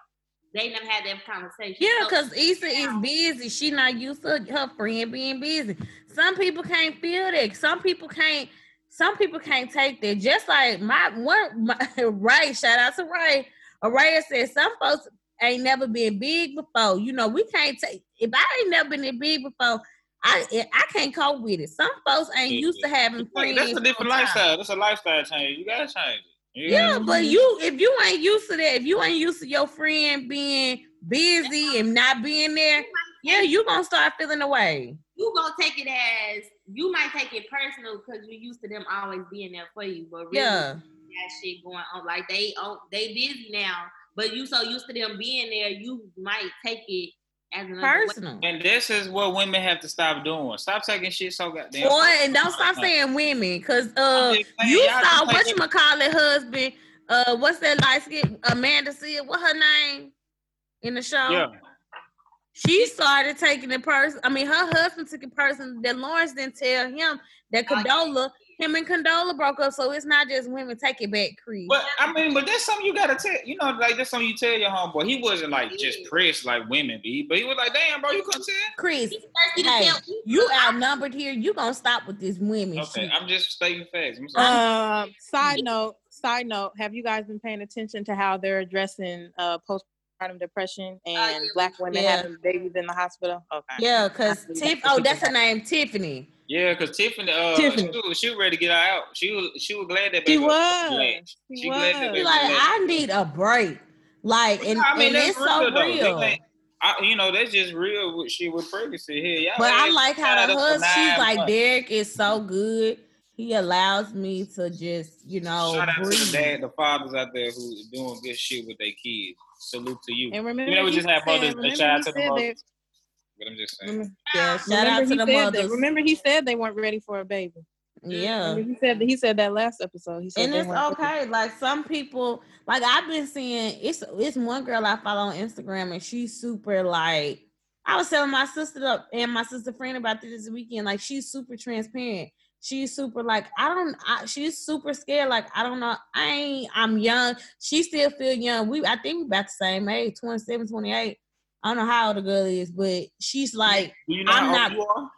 they never had that conversation. Yeah, So, because Issa is busy. She not used to her friend being busy. Some people can't feel that. Some people can't. Some people can't take that. Just like my one, my, Ray. Shout out to Ray. Araya said some folks ain't never been big before. You know, we can't take. If I ain't never been big before, I I can't cope with it. Some folks ain't used to having friends. that's a different lifestyle. That's a lifestyle change. You gotta change it. You Yeah, but you if you ain't used to that, if you ain't used to your friend being busy and not being there, yeah, you gonna start feeling away. you gonna take it as you might take it personal because you're used to them always being there for you, but really Yeah. that shit going on. Like they oh, they busy now, but you so used to them being there, you might take it as another way. Personal. And this is what women have to stop doing. Stop taking shit so goddamn. Boy, and don't stop saying women, cause uh saying, you saw just what take you call it husband. Uh what's that light skin Amanda said, what her name in the show? Yeah. She started taking it person. I mean, her husband took it person that Lawrence didn't tell him that Condola, him and Condola broke up. So it's not just women. Take it back, Creed. But I mean, but that's something you gotta tell. You know, like that's something you tell your homeboy. He wasn't like just pressed like women be, but he was like, "Damn, bro, you couldn't tell." Chris, He's thirsty to hey, you. you outnumbered here. You gonna stop with this women Okay, shit. I'm just stating facts. I'm sorry. Um, side note, side note, have you guys been paying attention to how they're addressing uh postpartum depression and yeah. black women Yeah. having babies in the hospital? Okay. Yeah, cause I. Tiff. Oh, that's her name, Tiffany. yeah, because Tiffany, uh, Tiffany. She, was, she was ready to get her out. She was, she was glad that She baby was. glad. She She glad that was. baby like, glad. I need a break. Like, and, I mean, and that's it's real so though. Real. ain't- I, you know, that's just real with shit with pregnancy here. Y'all But I like how the up husband, she's nine like, months. Derek is so good. He allows me to just, you know, Shout out to breathe. the dad, the fathers out there who doing good shit with their kids. Salute to you. And remember, You know, we he just had said- mothers- a remember shout he to the said mothers. they- But I'm just saying. remember- Yeah, shout out to the said that- Remember, he said they weren't ready for a baby. Yeah. Remember he said he said that last episode. He said and it's weren't ready. okay. Like some people, like I've been seeing, it's it's one girl I follow on Instagram, and she's super like. I was telling my sister up and my sister friend about this this weekend. Like she's super transparent. She's super like I don't. I, she's super scared. Like I don't know. I ain't. I'm young. She still feel young. We. I think we about the same age. 27, 28. I don't know how old the girl is, but she's like you know I'm how not- old you are?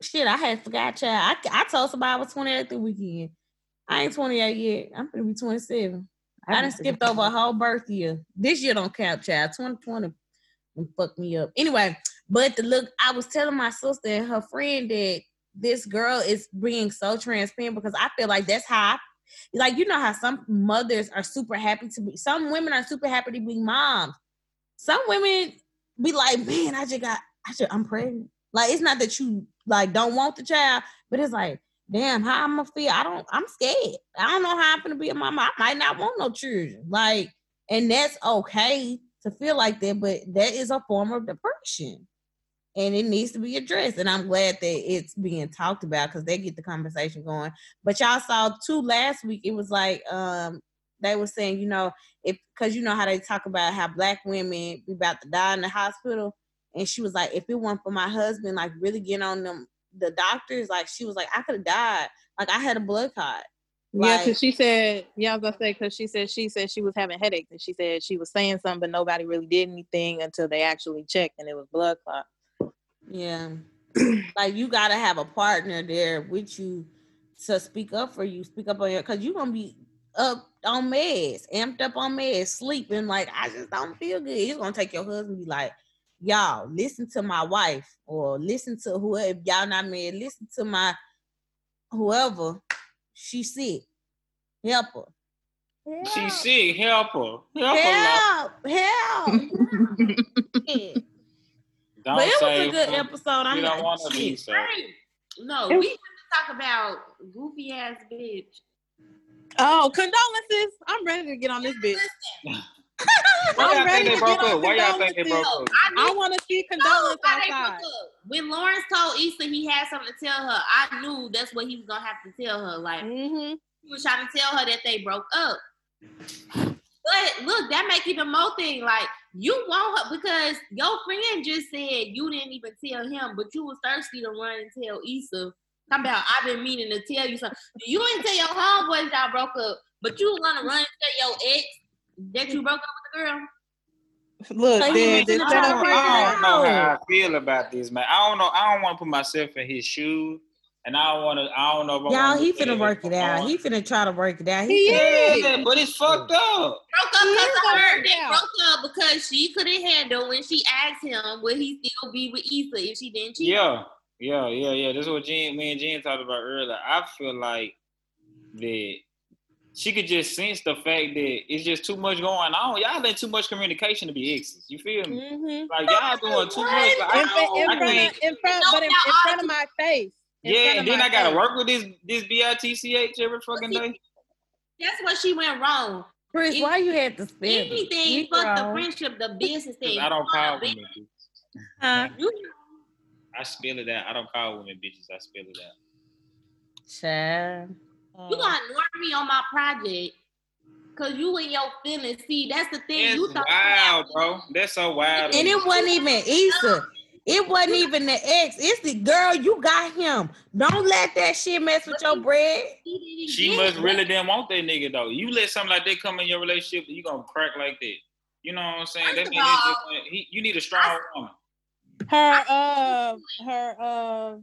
Shit, I had forgot, child. I, I told somebody I was 28 the weekend. I ain't 28 yet. I'm gonna be 27. I done skipped over a whole birth year. This year don't count, child. 2020 and fucked me up. Anyway, but the look, I was telling my sister and her friend that this girl is being so transparent because I feel like that's how I like you know how some mothers are super happy to be some women are super happy to be moms. Some women be like, man, I just got I just I'm pregnant. Like it's not that you like don't want the child, but it's like, damn, how I'm gonna feel. I don't I'm scared. I don't know how I'm gonna be a mama. I might not want no children. Like, and that's okay to feel like that, but that is a form of depression and it needs to be addressed. And I'm glad that it's being talked about because they get the conversation going. But y'all saw too last week, it was like um they were saying, you know, if because you know how they talk about how black women be about to die in the hospital. And she was like, if it weren't for my husband, like really getting on them the doctors, like she was like, I could have died. Like I had a blood clot. yeah, because she said, yeah, I was gonna say, because she said she said she was having headaches, and she said she was saying something, but nobody really did anything until they actually checked, and it was blood clot. Yeah. like you gotta have a partner there with you to speak up for you, speak up on your cause you're gonna be up on meds, amped up on meds, sleeping. Like, I just don't feel good. You're gonna take your husband and be like, y'all, listen to my wife, or listen to whoever if y'all not married, listen to my whoever. She sick. Help her. She sick. Help her. Help her. Lord. Help, help. Yeah. Don't But it was a good fuck. episode. I'm not don't want to be shit. so. No, It- we have to talk about goofy ass bitch. Oh, condolences! I'm ready to get on this bitch. Why I'm y'all ready think they broke up? Why y'all think they broke up? I I want to see know condolence how they broke outside. When Lawrence told Issa he had something to tell her, I knew that's what he was gonna have to tell her. Like Mm-hmm. he was trying to tell her that they broke up. But look, that make even more thing. Like you want her because your friend just said you didn't even tell him, but you was thirsty to run and tell Issa. Talking about I've been meaning to tell you something. You didn't tell your homeboys y'all broke up, but you was gonna run and tell your ex that you broke up with the girl. Look, So then, mentioned then I don't, I don't know how I feel about this, man. I don't know. I don't want to put myself in his shoes, and I don't want to. I don't know if Y'all, he finna work it out. on- He finna try to work it out. He is. Yeah, but it's fucked up. Broke up because is of her. They broke up because she couldn't handle when she asked him would he still be with Issa if she didn't cheat. Yeah, yeah, yeah, yeah. This is what Jen, me and Jen talked about earlier. I feel like that she could just sense the fact that it's just too much going on. Y'all let too much communication to be exes. You feel me? Mm-hmm. Like y'all doing too much. Like, In, I, in front, of, in front, but in, in front of my face. In yeah, and then I gotta face. work with this this bitch every fucking day. That's where she went wrong. Chris, why you had to spell it? Anything, You fuck the friendship, the business thing. I don't call women bitches. Huh? I spill it out. I don't call women bitches. I spill it out. Child. You gonna ignore me on my project because you in your feelings. See, that's the thing. you thought wild, bro. That's so wild. And it wasn't even Issa. It wasn't even the ex. It's the girl. You got him. Don't let that shit mess with your bread. She must really didn't want that nigga though. You let something like that come in your relationship, you gonna crack like that. You know what I'm saying? That of means all- he, you need a strong woman. Her, uh, her, uh,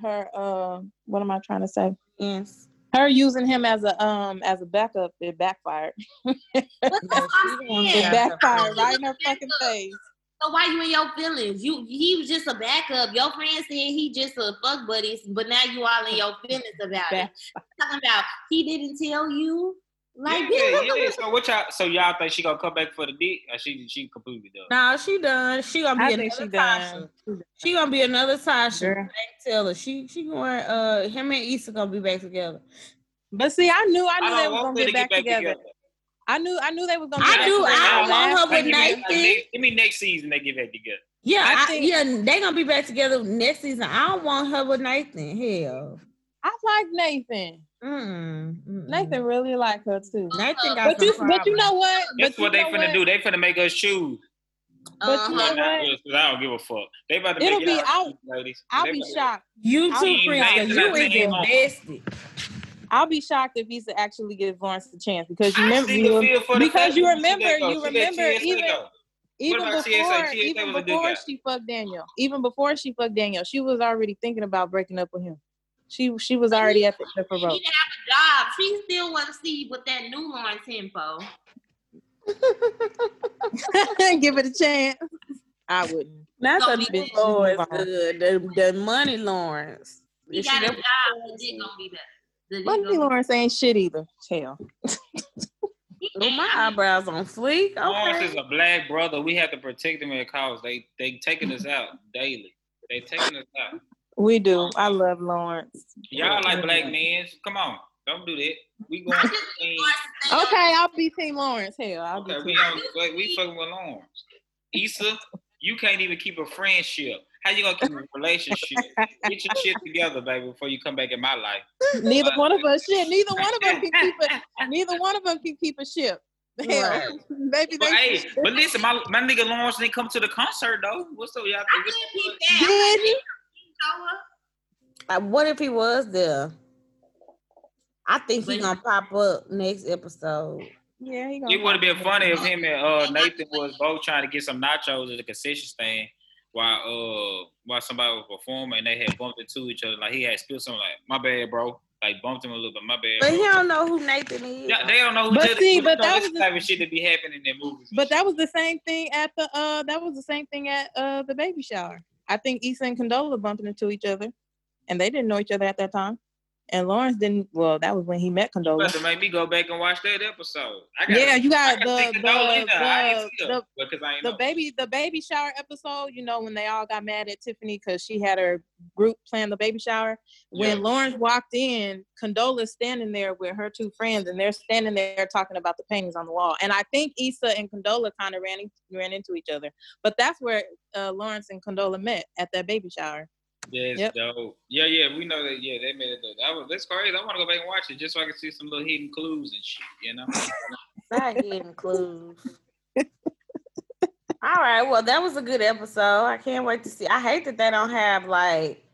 her, uh, what am I trying to say? Yes. Her using him as a um as a backup, it backfired. What I'm It backfired right in her fucking face. So why you in your feelings? You he was just a backup. Your friend said he just a fuck buddy, but now you all in your feelings about it. Talking about he didn't tell you. Like yeah, bitch, what yeah. So what y'all? So y'all think she gonna come back for the dick, or she she completely done? No, she done. She gonna I be think another she Tasha. done. She gonna be another Tasha. Girl. Bank Taylor. She she going. Uh, him and Issa gonna be back together. But see, I knew, I knew I they don't was want gonna her get to back, together. I knew, I knew they was gonna. I get do. Back I want her Like, with give, me, Nathan. next, give me next season they get back together. Yeah, I I think- yeah, they gonna be back together next season. I don't want her with Nathan. Hell, I like Nathan. mm, mm, Nathan really like her too. Nathan got But you, some but you know what? That's but what they know finna what? do. They finna make us choose. But Uh-huh. know what? I don't give a fuck. They about to It'll make be y'all out. choose, ladies. I'll They be shocked. You I'll too, be Chris, mad because that you I is ain't on. invested. I'll be shocked if Issa actually gives Lawrence a chance because you remember you, feel for the because you remember you remember even even about TSA? before TSA even was a good before she fucked Daniel even before she fucked Daniel she was already thinking about breaking up with him. She she was already at the cliff of She didn't have a job. She still want to see what that new Lawrence info. Give it a chance. I wouldn't. That's So a we big did- Lawrence good. The, the money Lawrence. He Is got a job. The dick gonna be there. The dick Lawrence ain't shit either. Hell. be- Oh, my eyebrows on fleek. Lawrence Okay. is a black brother. We have to protect him at cause. They they taking us out daily. They taking us out. We do. I love Lawrence. Y'all like black men? Come on, don't do that. We going. I to just the need team. Lawrence to say, Okay, I'll be Team Lawrence. Hell, I'll Okay, be we Team. on, we fucking with Lawrence. Issa, you can't even keep a friendship. How you gonna keep a relationship? Get your shit together, baby, before you come back in my life. Neither one of us shit. Neither one of us can keep a. Neither one of us can keep a ship. Hell, Right. maybe But they hey, but listen, my, my nigga Lawrence didn't come to the concert though. What's up, y'all? I Think can't peep that. did. You know what? If he was there? I think he's gonna pop up next episode. Yeah, he gonna. It would have been funny if him and uh, Nathan was both trying to get some nachos at the concession stand while uh while somebody was performing and they had bumped into each other. Like he had spilled something like, my bad, bro. Like bumped him a little bit, my bad. But bro." he don't know who Nathan is. Yeah, they don't know who But did see, but that was the the- type of shit that be happening in movies. But that was the same thing at the uh that was the same thing at uh the baby shower. I think Issa and Condola bumping into each other, and they didn't know each other at that time. And Lawrence didn't. Well, that was when he met about Condola. to make me go back and watch that episode. I gotta, Yeah, you got the the of Nola either. I ain't the, the, the baby the baby shower episode. You know when they all got mad at Tiffany because she had her group plan the baby shower. When Yeah. Lawrence walked in, Condola's standing there with her two friends, and they're standing there talking about the paintings on the wall. And I think Issa and Condola kind of ran ran into each other. But that's where uh, Lawrence and Condola met at that baby shower. Yes, Yep. dope. Yeah, yeah, we know that. Yeah, they made it. That was that's crazy. I want to go back and watch it just so I can see some little hidden clues and shit. You know. That hidden clues. All right, well, that was a good episode. I can't wait to see. I hate that they don't have like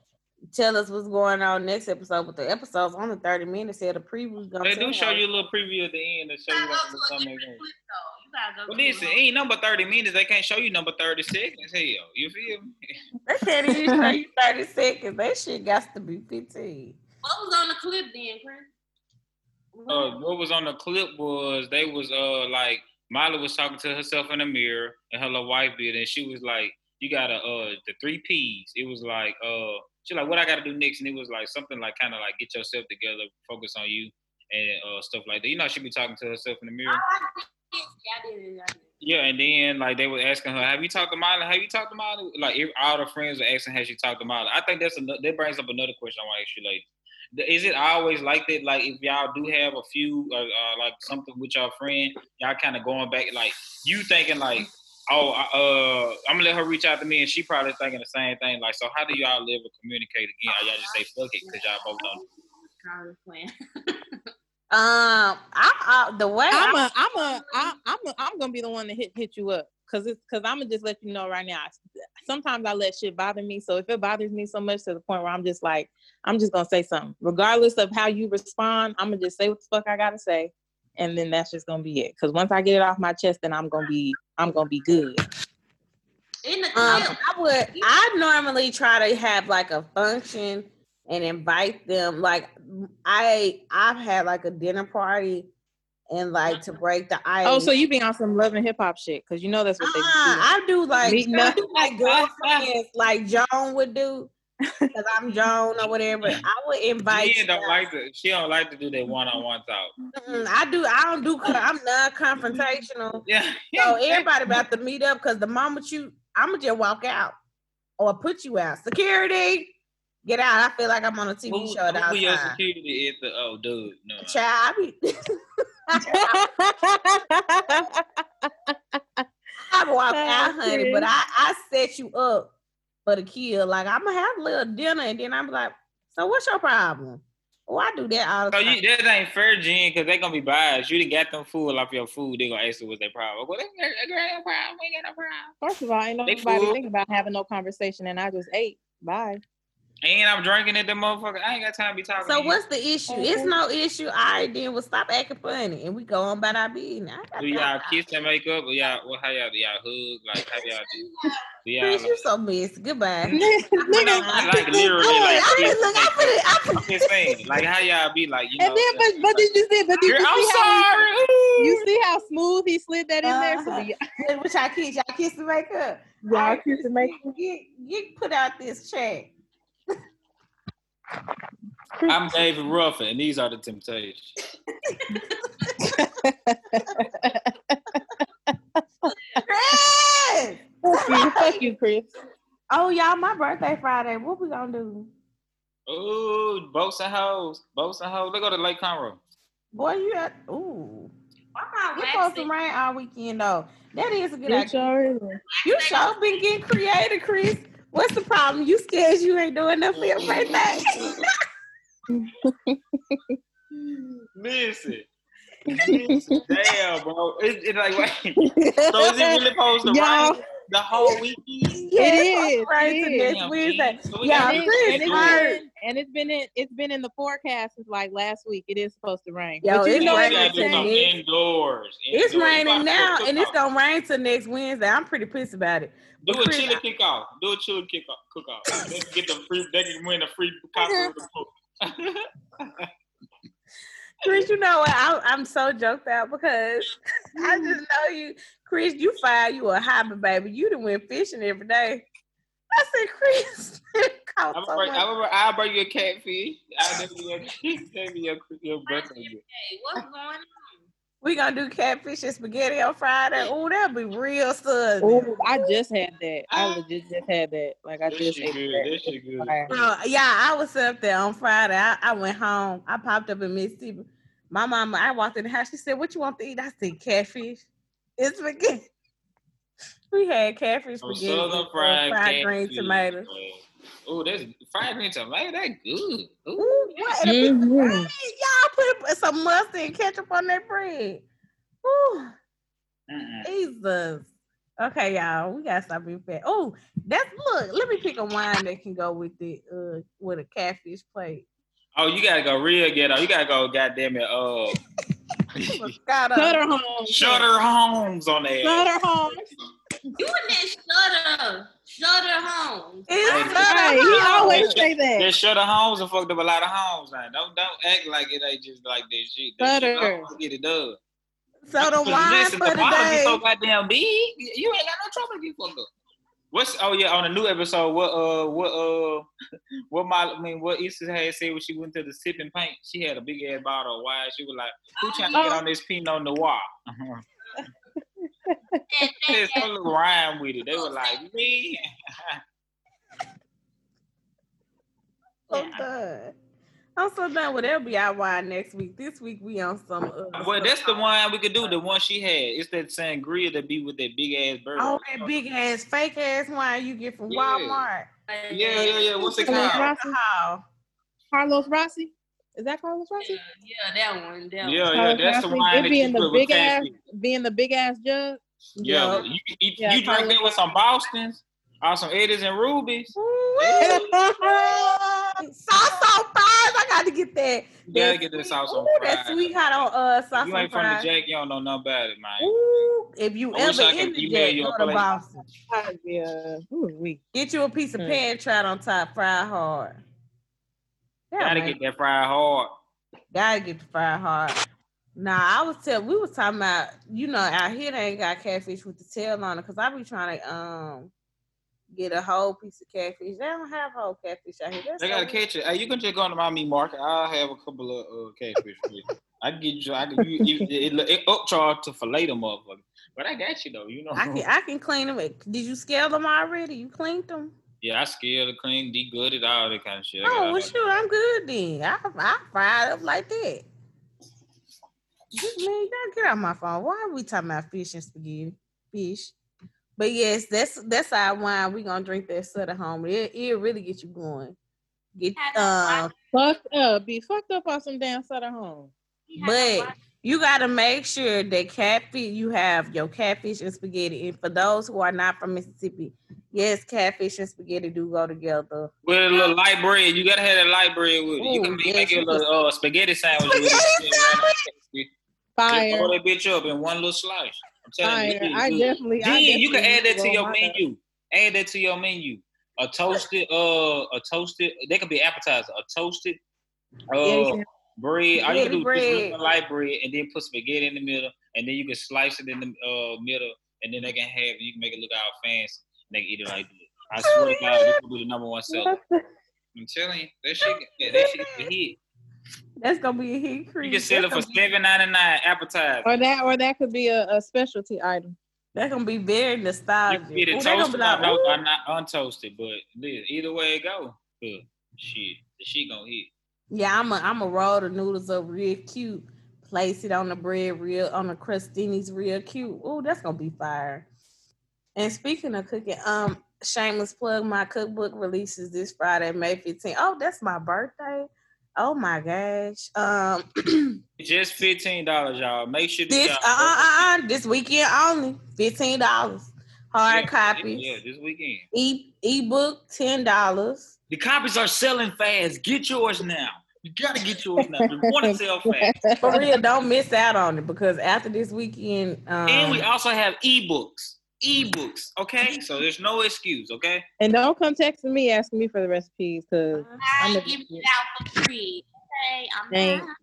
tell us what's going on next episode, but the episode's only 30 minutes. Here, the preview gonna They do show you a little preview at the end to show You you what's go to coming. Different clip, though. You gotta go But to a listen, whole- ain't number thirty minutes. They can't show you number thirty seconds. Hell, you feel me? They can't even show you 30 seconds. That shit got to be 15. What was on the clip then, Chris? uh, what was on the clip was they was uh like Molly was talking to herself in the mirror and her little wife did, and she was like, "You gotta uh the three P's." It was like uh she like, "What I gotta do next?" And it was like something like kind of like get yourself together, focus on you, and uh stuff like that. You know, she be talking to herself in the mirror. Yeah, and then like they were asking her, "Have you talked to Molly? Have you talked to Molly?" Like all the friends are asking, "Has she talked to Molly?" I think that's another. That brings up another question I want to ask you later. Is it always like that? Like if y'all do have a few, uh, uh, like something with y'all friend, y'all kind of going back, like you thinking like, "Oh, uh, I'm gonna let her reach out to me," and she probably thinking the same thing. Like, so how do y'all live or communicate again? Or y'all just say fuck it because y'all both don't. College plan. Um, I, I the way I'm I, a, I'm a, I, I'm a, I'm gonna be the one to hit hit you up because it's because I'm gonna just let you know right now. Sometimes I let shit bother me, so if it bothers me so much to the point where I'm just like, I'm just gonna say something, regardless of how you respond. I'm gonna just say what the fuck I gotta say, and then that's just gonna be it. Because once I get it off my chest, then I'm gonna be, I'm gonna be good. In the Um, I would. I normally try to have like a function and invite them. Like I, I've had like a dinner party, and like to break the ice. Oh, so you be on some love and hip hop shit? Because you know that's what they Uh, do. I do like Meeting I do like girlfriends, like Joan would do, because I'm Joan or whatever. I would invite. Jen don't like to. She don't like to do that one on one talk. Mm-mm, I do. I don't do. I'm non-confrontational. Yeah. So everybody about to meet up because the moment you, I'ma just walk out or put you out. Security, get out. I feel like I'm on a TV Who, show at who your security at the? Oh, dude, no. Child, I be. I walk out, honey, but I, I set you up for the kill. Like I'm gonna have a little dinner, and then I'm like, so what's your problem? Oh, I do that all the oh, So time. you, that ain't fair, Jen, because they gonna be biased. You done got them fool off your food. They gonna ask you what's their problem. Well, they they got no problem. We ain't got no problem. First of all, ain't nobody fool. think about having no conversation, and I just ate. Bye. And I'm drinking it, the motherfucker. I ain't got time to be talking. So to you. what's the issue? It's no issue. All right, then we'll stop acting funny and we go on about our business. I got Do y'all kiss and make up, or y'all? What? How y'all? Do y'all hug? Like how y'all do? Do y'all? Chris, you so messy. Goodbye. Nigga, I like literally Oh, like. I kiss mean, look, and I put it. I make up. I'm just saying, like how y'all be like, you know. And then, but, but did you see? But did Girl, you I'm see how he, sorry. You see how smooth he slid that in there? So Uh-huh. do y- What what y'all kiss? Y'all kiss and make up. y'all kiss and make. Get, get put out this chat. I'm David Ruffin, and these are the Temptations. Chris! Fuck you, fuck you, Chris. Oh, y'all, my birthday Friday. What we gonna do? Ooh, boats and hoes, boats and hoes. Let's go to Lake Conroe. Boy, you at ooh. Why am It's I supposed to rain all weekend though. That is a good You idea. You sure been getting creative, Chris. What's the problem? You scared you ain't doing nothing for your birthday? Listen. Listen, Damn, bro. It's it like, wait. So is it really supposed to Y'all- rain the whole weekend? yeah it's supposed is, to rain it till is. next Damn, Wednesday. So we Yeah, gotta and, be it's, and, it's hurt. been, and it's been in it's been in the forecast since like last week. It is supposed to rain. Yo, but you it's know We raining what gotta do I'm saying? indoors. It's Indoors. You raining now, and it's gonna rain till next Wednesday. I'm pretty pissed about it. Do a Chris, chili I- kick. Do a chili kick off. Cook off. They can get the free. They can win a free copy of the book. Chris, you know what? I, I'm so joked out because I mm. just know you, Chris. You find you a hobby baby. You done went fishing every day. I said, Chris, I'm so bring, I'm, I'll bring you a catfish. I'll give you a give you a your birthday gift. Hey, what's going on? we gonna do catfish and spaghetti on Friday. Oh, that'll be real southern. Oh, I just had that. I legit just had that. Like I This just shit ate good. that. This shit good. Fire. Bro, yeah, I was up there on Friday. I, I went home. I popped up in Mississippi. My mama, I walked in the house. She said, "What you want to eat?" I said, "Catfish." It's spaghetti. We had catfish Some spaghetti, southern and, uh, fried, fried green tomatoes. Oh, that's fried green tomato. That good. Ooh. Ooh, what? And a piece of Mhm. bread. Y'all put some mustard and ketchup on that bread. Ooh. Jesus. Okay, y'all, we gotta stop being fat. Oh, that's look. Let me pick a wine that can go with the Uh, with a catfish plate. Oh, you gotta go real ghetto. You gotta go, goddamn it. Uh, Shutter Homes. Shutter Homes on there. Shutter Homes. You and that shutter, shutter home. It's Hey, Sutter Right, he always say That that. Shutter Homes and fucked up a lot of homes. Now. Don't don't act like it ain't just like that shit. That shit Shutter. always get it done. So the wine Listen, for the bottles be today. so goddamn big. You ain't got no trouble to get fucked up. What's oh yeah on the new episode? What uh what uh what my I mean what Issa had said when she went to the sipping paint? She had a big ass bottle of wine. She was like, "Who trying to get on this Pinot Noir?" There's some little rhyme with it. They were like, "Me." so done. I'm so done with that'll wine next week. This week we on some uh, Well, that's the one we could do. The one she had. It's that sangria that be with that big ass bird. Oh, that big ass fake ass wine you get from Yeah. Walmart. Yeah, yeah, yeah. What's it Carlos called? Rossi. Carlos Rossi. Is that Carlos Rossi? yeah, that one. That Yeah, one. yeah. Carlos That's the wine It that be you in the put with big ass, catfish. be in the big ass jug. Yeah, Yup. you you, Yeah, you drink that with some Boston's or some Eddies and Rubies. Sauce on fries. I got to get that. You gotta that get this sauce on Ooh, that sweet sweetheart on uh sauce You ain't from the. Jack, you don't know nothing about it, man. Ooh, if you I wish ever I could in the email Jack, you go a to. Boston. yeah. Ooh. Get you a piece of Mm. pan trout on top, fried hard. Yeah, Gotta man. get that fried hard. Gotta get the fried hard. Nah, I was tell we was talking about, you know, out here they ain't got catfish with the tail on it because I be trying to um get a whole piece of catfish. They don't have whole catfish out here. That's They gotta catch it. Hey, you can just go to my meat market. I'll have a couple of uh, catfish. I can get you. I can. You, you, it, it, it upcharge to fillet them motherfucker. But I got you though. You know. I can I can clean them. Did you scale them already? You cleaned them? Yeah, I scaled the clean, de-gutted, all that kind of shit. Oh well, shoot, I'm good then. I I fried up like that. Just man, you gotta get out my phone. Why are we talking about fish and spaghetti? Fish. But yes, that's that's our wine. We're gonna drink that Sutter home. It it really get you going. Get Had uh, Fucked up. Be fucked up on some damn Sutter Home. He had no but. You got to make sure that catfish, you have your catfish and spaghetti. And for those who are not from Mississippi, yes, catfish and spaghetti do go together. With a little light bread, you gotta have a light bread with it. You Ooh, can yes, make it a little uh, spaghetti sandwich. with Spaghetti it. Fire. Just throw that bitch up in one little slice. I'm telling you, I is definitely. I Then you can add that to your menu. Add that to your menu. A toasted, uh, a toasted. They could be appetizer. A toasted, uh, Yeah, you bread. All you can do is Spaghetti put light bread, and then put spaghetti in the middle, and then you can slice it in the uh, middle, and then they can have. You can make it look all fancy. And they can eat it like this. I swear to God, this will be the number one seller. I'm telling you, that shit, that shit is a hit. That's gonna be a hit You can sell it for seven ninety nine appetizer. Or that, or that could be a, a specialty item. That's gonna be very You nostalgic. can get it Ooh, toasted be like, or, no, "Ooh." or not untoasted, but either way it go, good shit, the shit gonna hit. Yeah, I'm a I'm a roll the noodles up real cute. Place it on the bread real on the crostinis real cute. Oh, that's gonna be fire. And speaking of cooking, um, shameless plug, my cookbook releases this Friday, May 15th. Oh, that's my birthday. Oh my gosh. Um Just fifteen dollars, y'all. Make sure this uh uh uh this weekend only. $15. Hard Yeah, copies. Yeah, this weekend. E ebook $10. The copies are selling fast. Get yours now. You gotta get yours now. You want to sell fast. For real, don't miss out on it because after this weekend, um, and we also have ebooks. Ebooks, okay? So there's no excuse, okay? And don't come texting me asking me for the recipes because I I'm a- ain't giving it out for free. Okay, I'm Thank- not.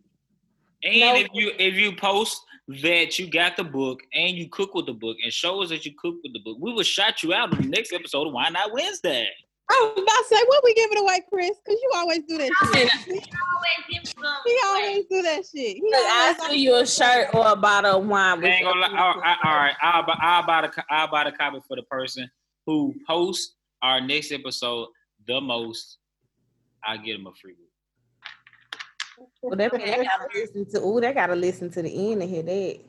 And No. if you if you post that you got the book and you cook with the book and show us that you cook with the book, we will shout you out in the next episode of Why Not Wednesday. I was about to say, what we giving away, Chris? Because you always do that shit. You always give them He always do that shit. He I always send you a shirt or a bottle of wine. I with ain't gonna lie. your- All right, all right. I'll buy, I'll buy the I'll buy the copy for the person who posts our next episode the most. I'll get them a free book. Well, that mean they gotta listen to. Ooh, they gotta listen to the end to hear that.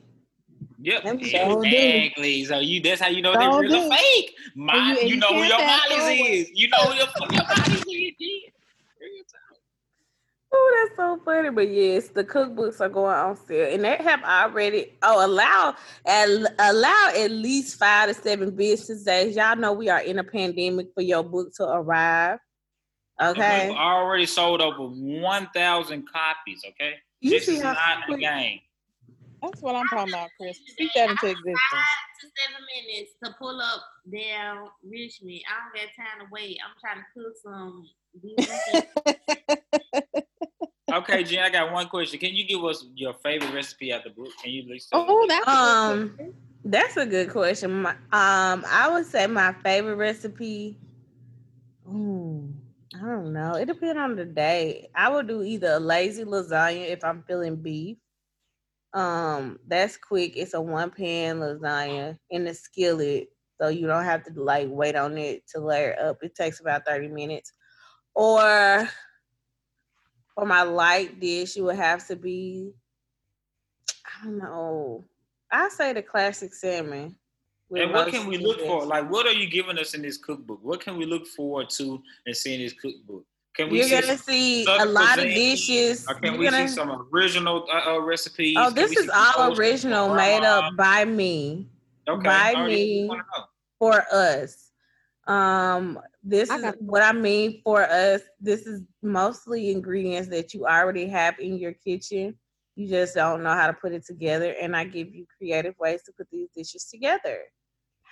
Yep, Them exactly. So you that's how you know they're real or fake. My, you- you you know who your fast Molly's is. You know who your, your Molly's is. Oh, that's so funny. But yes, the cookbooks are going on sale, and they have already. Oh, allow al- allow at least five to seven business days. Y'all know we are in a pandemic for your book to arrive. Okay, We've already sold over one thousand copies. Okay, you this see is how not a game. That's what I'm talking about, Chris. Speak that into existence. Five to seven minutes to pull up down Richmond. I don't got time to wait. I'm trying to cook some. Okay, Jen, I got one question. Can you give us your favorite recipe out the book? Can you list it? Oh, that's Um, That's a good question. My, um, I would say my favorite recipe. Ooh, I don't know. It depends on the day. I would do either a lazy lasagna if I'm feeling beef. Um, that's quick. It's a one pan lasagna in the skillet, so you don't have to like wait on it to layer up. It takes about thirty minutes. Or for my light dish, it would have to be. I don't know. I say the classic salmon. And what can we look for? Like, what are you giving us in this cookbook? What can we look forward to and seeing this cookbook? Can we You're see gonna see a lot of dishes. Or can You're we gonna- see some original uh, uh, recipes? Oh, this is all original, made up by me Okay, by already me. for us. Um, this I is what I mean for us. This is mostly ingredients that you already have in your kitchen. You just don't know how to put it together, and I give you creative ways to put these dishes together.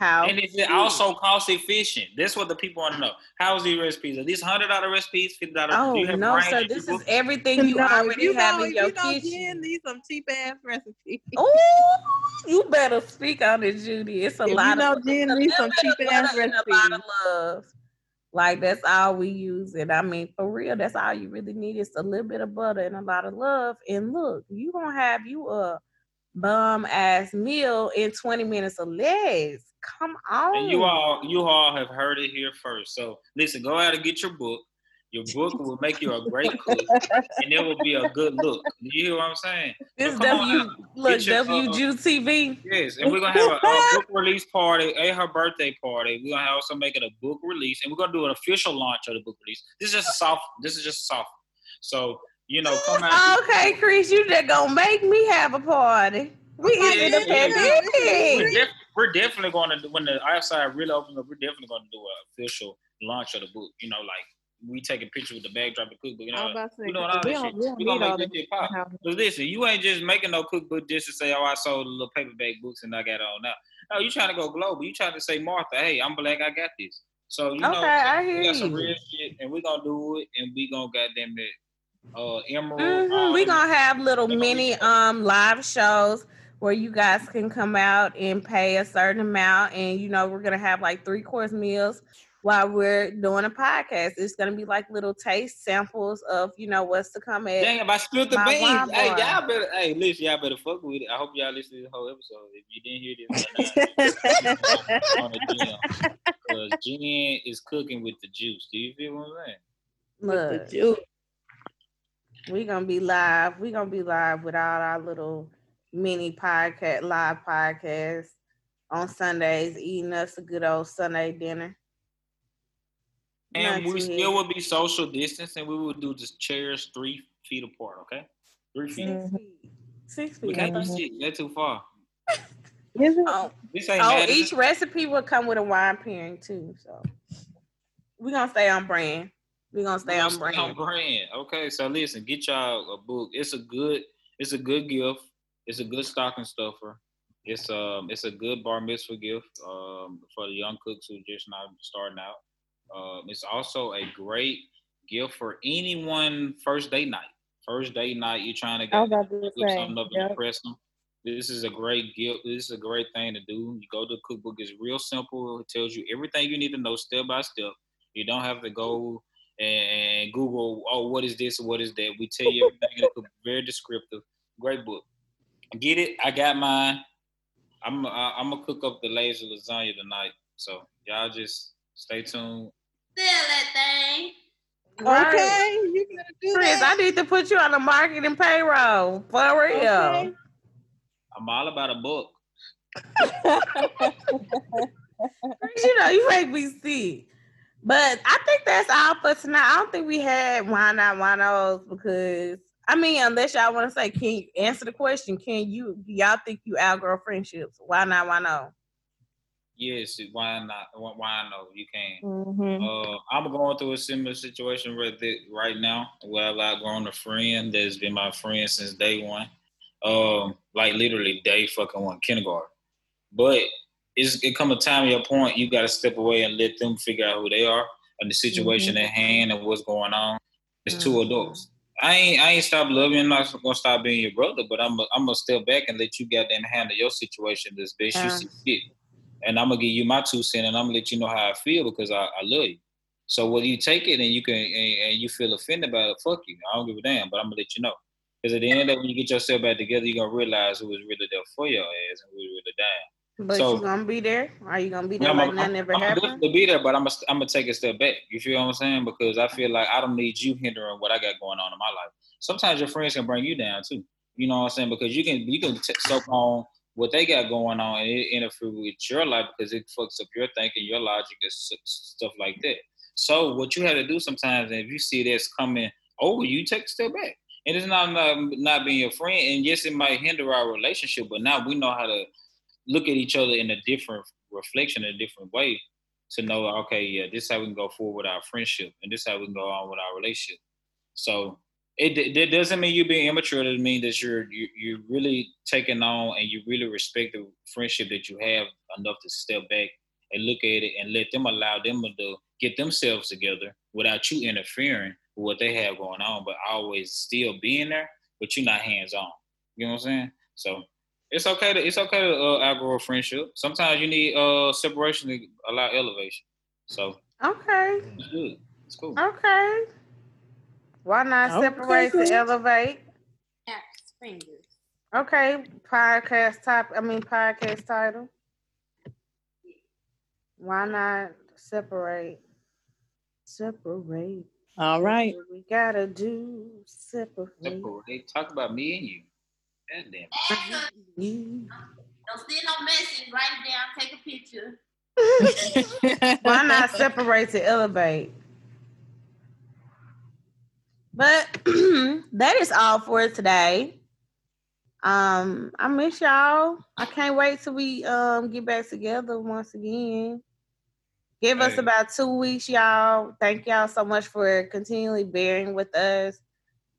How? And is it hmm. also cost efficient? That's what the people want to know. How's these recipes? Are these hundred dollar recipes, fifty dollars? Oh Do you oh, have no, range sir! This your is everything you No, already you have know, in if your you know kitchen. Jen needs some cheap ass recipes. Oh, you better speak on it, Judy. It's a If lot you know of Jen it's needs some cheap ass recipes. A lot of love. Like that's all we use. And I mean, for real, that's all you really need is a little bit of butter and a lot of love. And look, you gonna have you a bum ass meal in 20 minutes or less. Come on. And you all, you all have heard it here first. So listen, go out and get your book. Your book will make you a great cook, and it will be a good look. You hear what I'm saying? this So come on W out. look uh, Yes, and we're gonna have a, a book release party at her birthday party. We're gonna also make it a book release, and we're gonna do an official launch of the book release. This is just a soft. This is just a soft. So You know, come out. Okay, Chris, you just gonna make me have a party. We Yeah, the yeah, yeah. We're, we're definitely going to do when the outside really opens up. We're definitely going to do an official launch of the book. You know, like we take a picture with the backdrop of the cookbook. You know, was about to say, we doing all we don't- shit. we don't gonna make this shit pop. But listen, you ain't just making no cookbook just to say, "Oh, I sold a little paperback books and I got it on now." No, you trying to go global. You trying to say, "Martha, hey, I'm black. I got this." So you know, Okay, I we hear got some real shit, and we gonna do it, and we gonna goddamn it, uh, Emerald. Mhm, We gonna have little They're gonna be mini um live shows where you guys can come out and pay a certain amount, and you know we're gonna have like three course meals while we're doing a podcast. It's gonna be like little taste samples of you know what's to come at. Damn, I spilled the My beans, wine hey, bar. y'all better, hey, listen, y'all better fuck with it. I hope y'all listen to the whole episode. If you didn't hear this, right now, on the Jen, because Jen is cooking with the juice. Do you feel what I'm saying? Look, The juice. we gonna be live. We're gonna be live with all our little mini podcast, live podcast on Sundays, eating us a good old Sunday dinner. And Not we still heavy. will be social distance, and we will do just chairs three feet apart. Okay, three feet. Six feet. Six We can't do six. That's too far. Is it? Oh, This oh, each recipe will come with a wine pairing too. So we're gonna stay on brand. We're gonna stay We're on gonna brand. brand. Okay, so listen, get y'all a book. It's a good, it's a good gift. It's a good stocking stuffer. It's um, it's a good bar mitzvah gift um for the young cooks who are just not starting out. Um, it's also a great gift for anyone first day night. First day night, you're trying to get to something up and impress them. This is a great gift. This is a great thing to do. You go to the cookbook. It's real simple. It tells you everything you need to know step by step. You don't have to go and, Google. Oh, what is this? What is that? We tell you everything. in the cookbook. Very descriptive. Great book. Get it. I got mine. I'm I, I'm gonna cook up the laser lasagna tonight. So y'all just stay tuned. Sell that thing. Right. Okay, you gonna do Chris, I need to put you on the marketing payroll for real. Okay. I'm all about a book. You know, you make me see. But I think that's all for tonight. I don't think we had why not why not because I mean, unless y'all want to say, can you answer the question? Can you do y'all think you outgrow friendships? Why not? Why not? Yes, why not? Why, why no? You can. Mhm. Uh, I'm going through a similar situation right, there, right now where I've outgrown a friend that's been my friend since day one. Um, like literally day fucking one, kindergarten. But it's it come a time of your point you got to step away and let them figure out who they are and the situation at hand and what's going on. It's two Mhm. adults. I ain't I ain't stop loving. you. I'm not gonna stop being your brother, but I'm i I'm gonna step back and let you goddamn handle your situation this best you see fit and I'm gonna give you my two cents, and I'm gonna let you know how I feel because I, I love you. So whether you take it and you can and, and you feel offended by it, fuck you. I don't give a damn, but I'm gonna let you know. Because at the end of the day, when you get yourself back together, you're gonna realize who was really there for your ass and who was really down. But So- you gonna be there? Are you gonna be there Yeah, like I'm, nothing I'm, ever I'm gonna be there, but I'm gonna I'm gonna take a step back. You feel what I'm saying? Because I feel like I don't need you hindering what I got going on in my life. Sometimes your friends can bring you down too. You know what I'm saying? Because you can you can t- soak on what they got going on and it interfere with your life because it fucks up your thinking, your logic, and stuff like that. So what you have to do sometimes, and if you see that's coming over, you take a step back. And it's not, not not being your friend. And yes, it might hinder our relationship, but now we know how to look at each other in a different reflection, in a different way, to know, okay, yeah, this is how we can go forward with our friendship, and this is how we can go on with our relationship. So it doesn't mean you being immature. It means that you're you, you're really taking on and you really respect the friendship that you have enough to step back and look at it and let them allow them to get themselves together without you interfering with what they have going on, but always still being there, but you're not hands on. You know what I'm saying? So it's okay to it's okay to uh, outgrow a friendship. Sometimes you need uh separation to allow elevation. So Okay, it's good. It's cool. okay. Why not Okay, separate Chris. to elevate? Okay, podcast top. I mean podcast title. Why not separate? Separate. All right. We gotta do separate. Separate. Talk about me and you. God damn. You. Don't send no message. Write it down. Take a picture. Why not separate to elevate? But that is all for today. Um, I miss y'all. I can't wait till we um get back together once again. Give us about two weeks, y'all. Thank y'all so much for continually bearing with us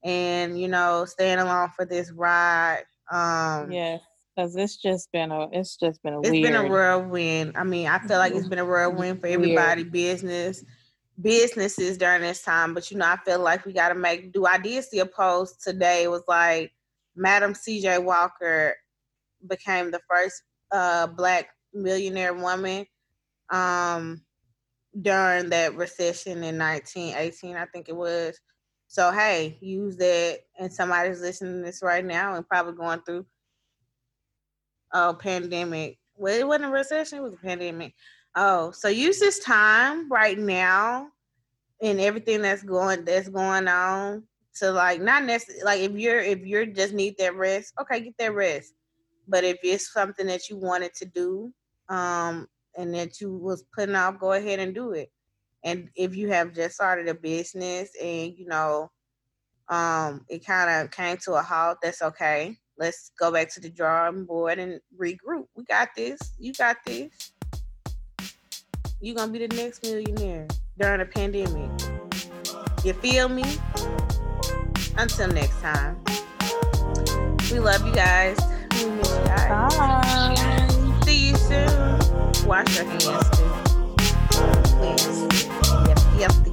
and you know staying along for this ride. Um Yes, because it's just been a it's just been a it's weird. been a whirlwind. I mean, I feel like it's been a whirlwind for everybody, business, businesses during this time. But you know, I feel like we gotta make do. I did see a post today. It was like Madam CJ Walker became the first uh black millionaire woman um during that recession in 1918, I think it was. So hey, use that and somebody's listening to this right now and probably going through a pandemic. Well, it wasn't a recession, it was a pandemic. Oh, so use this time right now and everything that's going that's going on to like not necessarily like if you're if you're just need that rest, okay, get that rest. But if it's something that you wanted to do, um, and that you was putting off, go ahead and do it. And if you have just started a business and you know, um, it kind of came to a halt, that's okay. Let's go back to the drawing board and regroup. We got this. You got this. you're gonna be the next millionaire during a pandemic. You feel me? Until next time. We love you guys. We miss you guys. Bye. See you soon. Wash your hands too. Please. Yep, yep.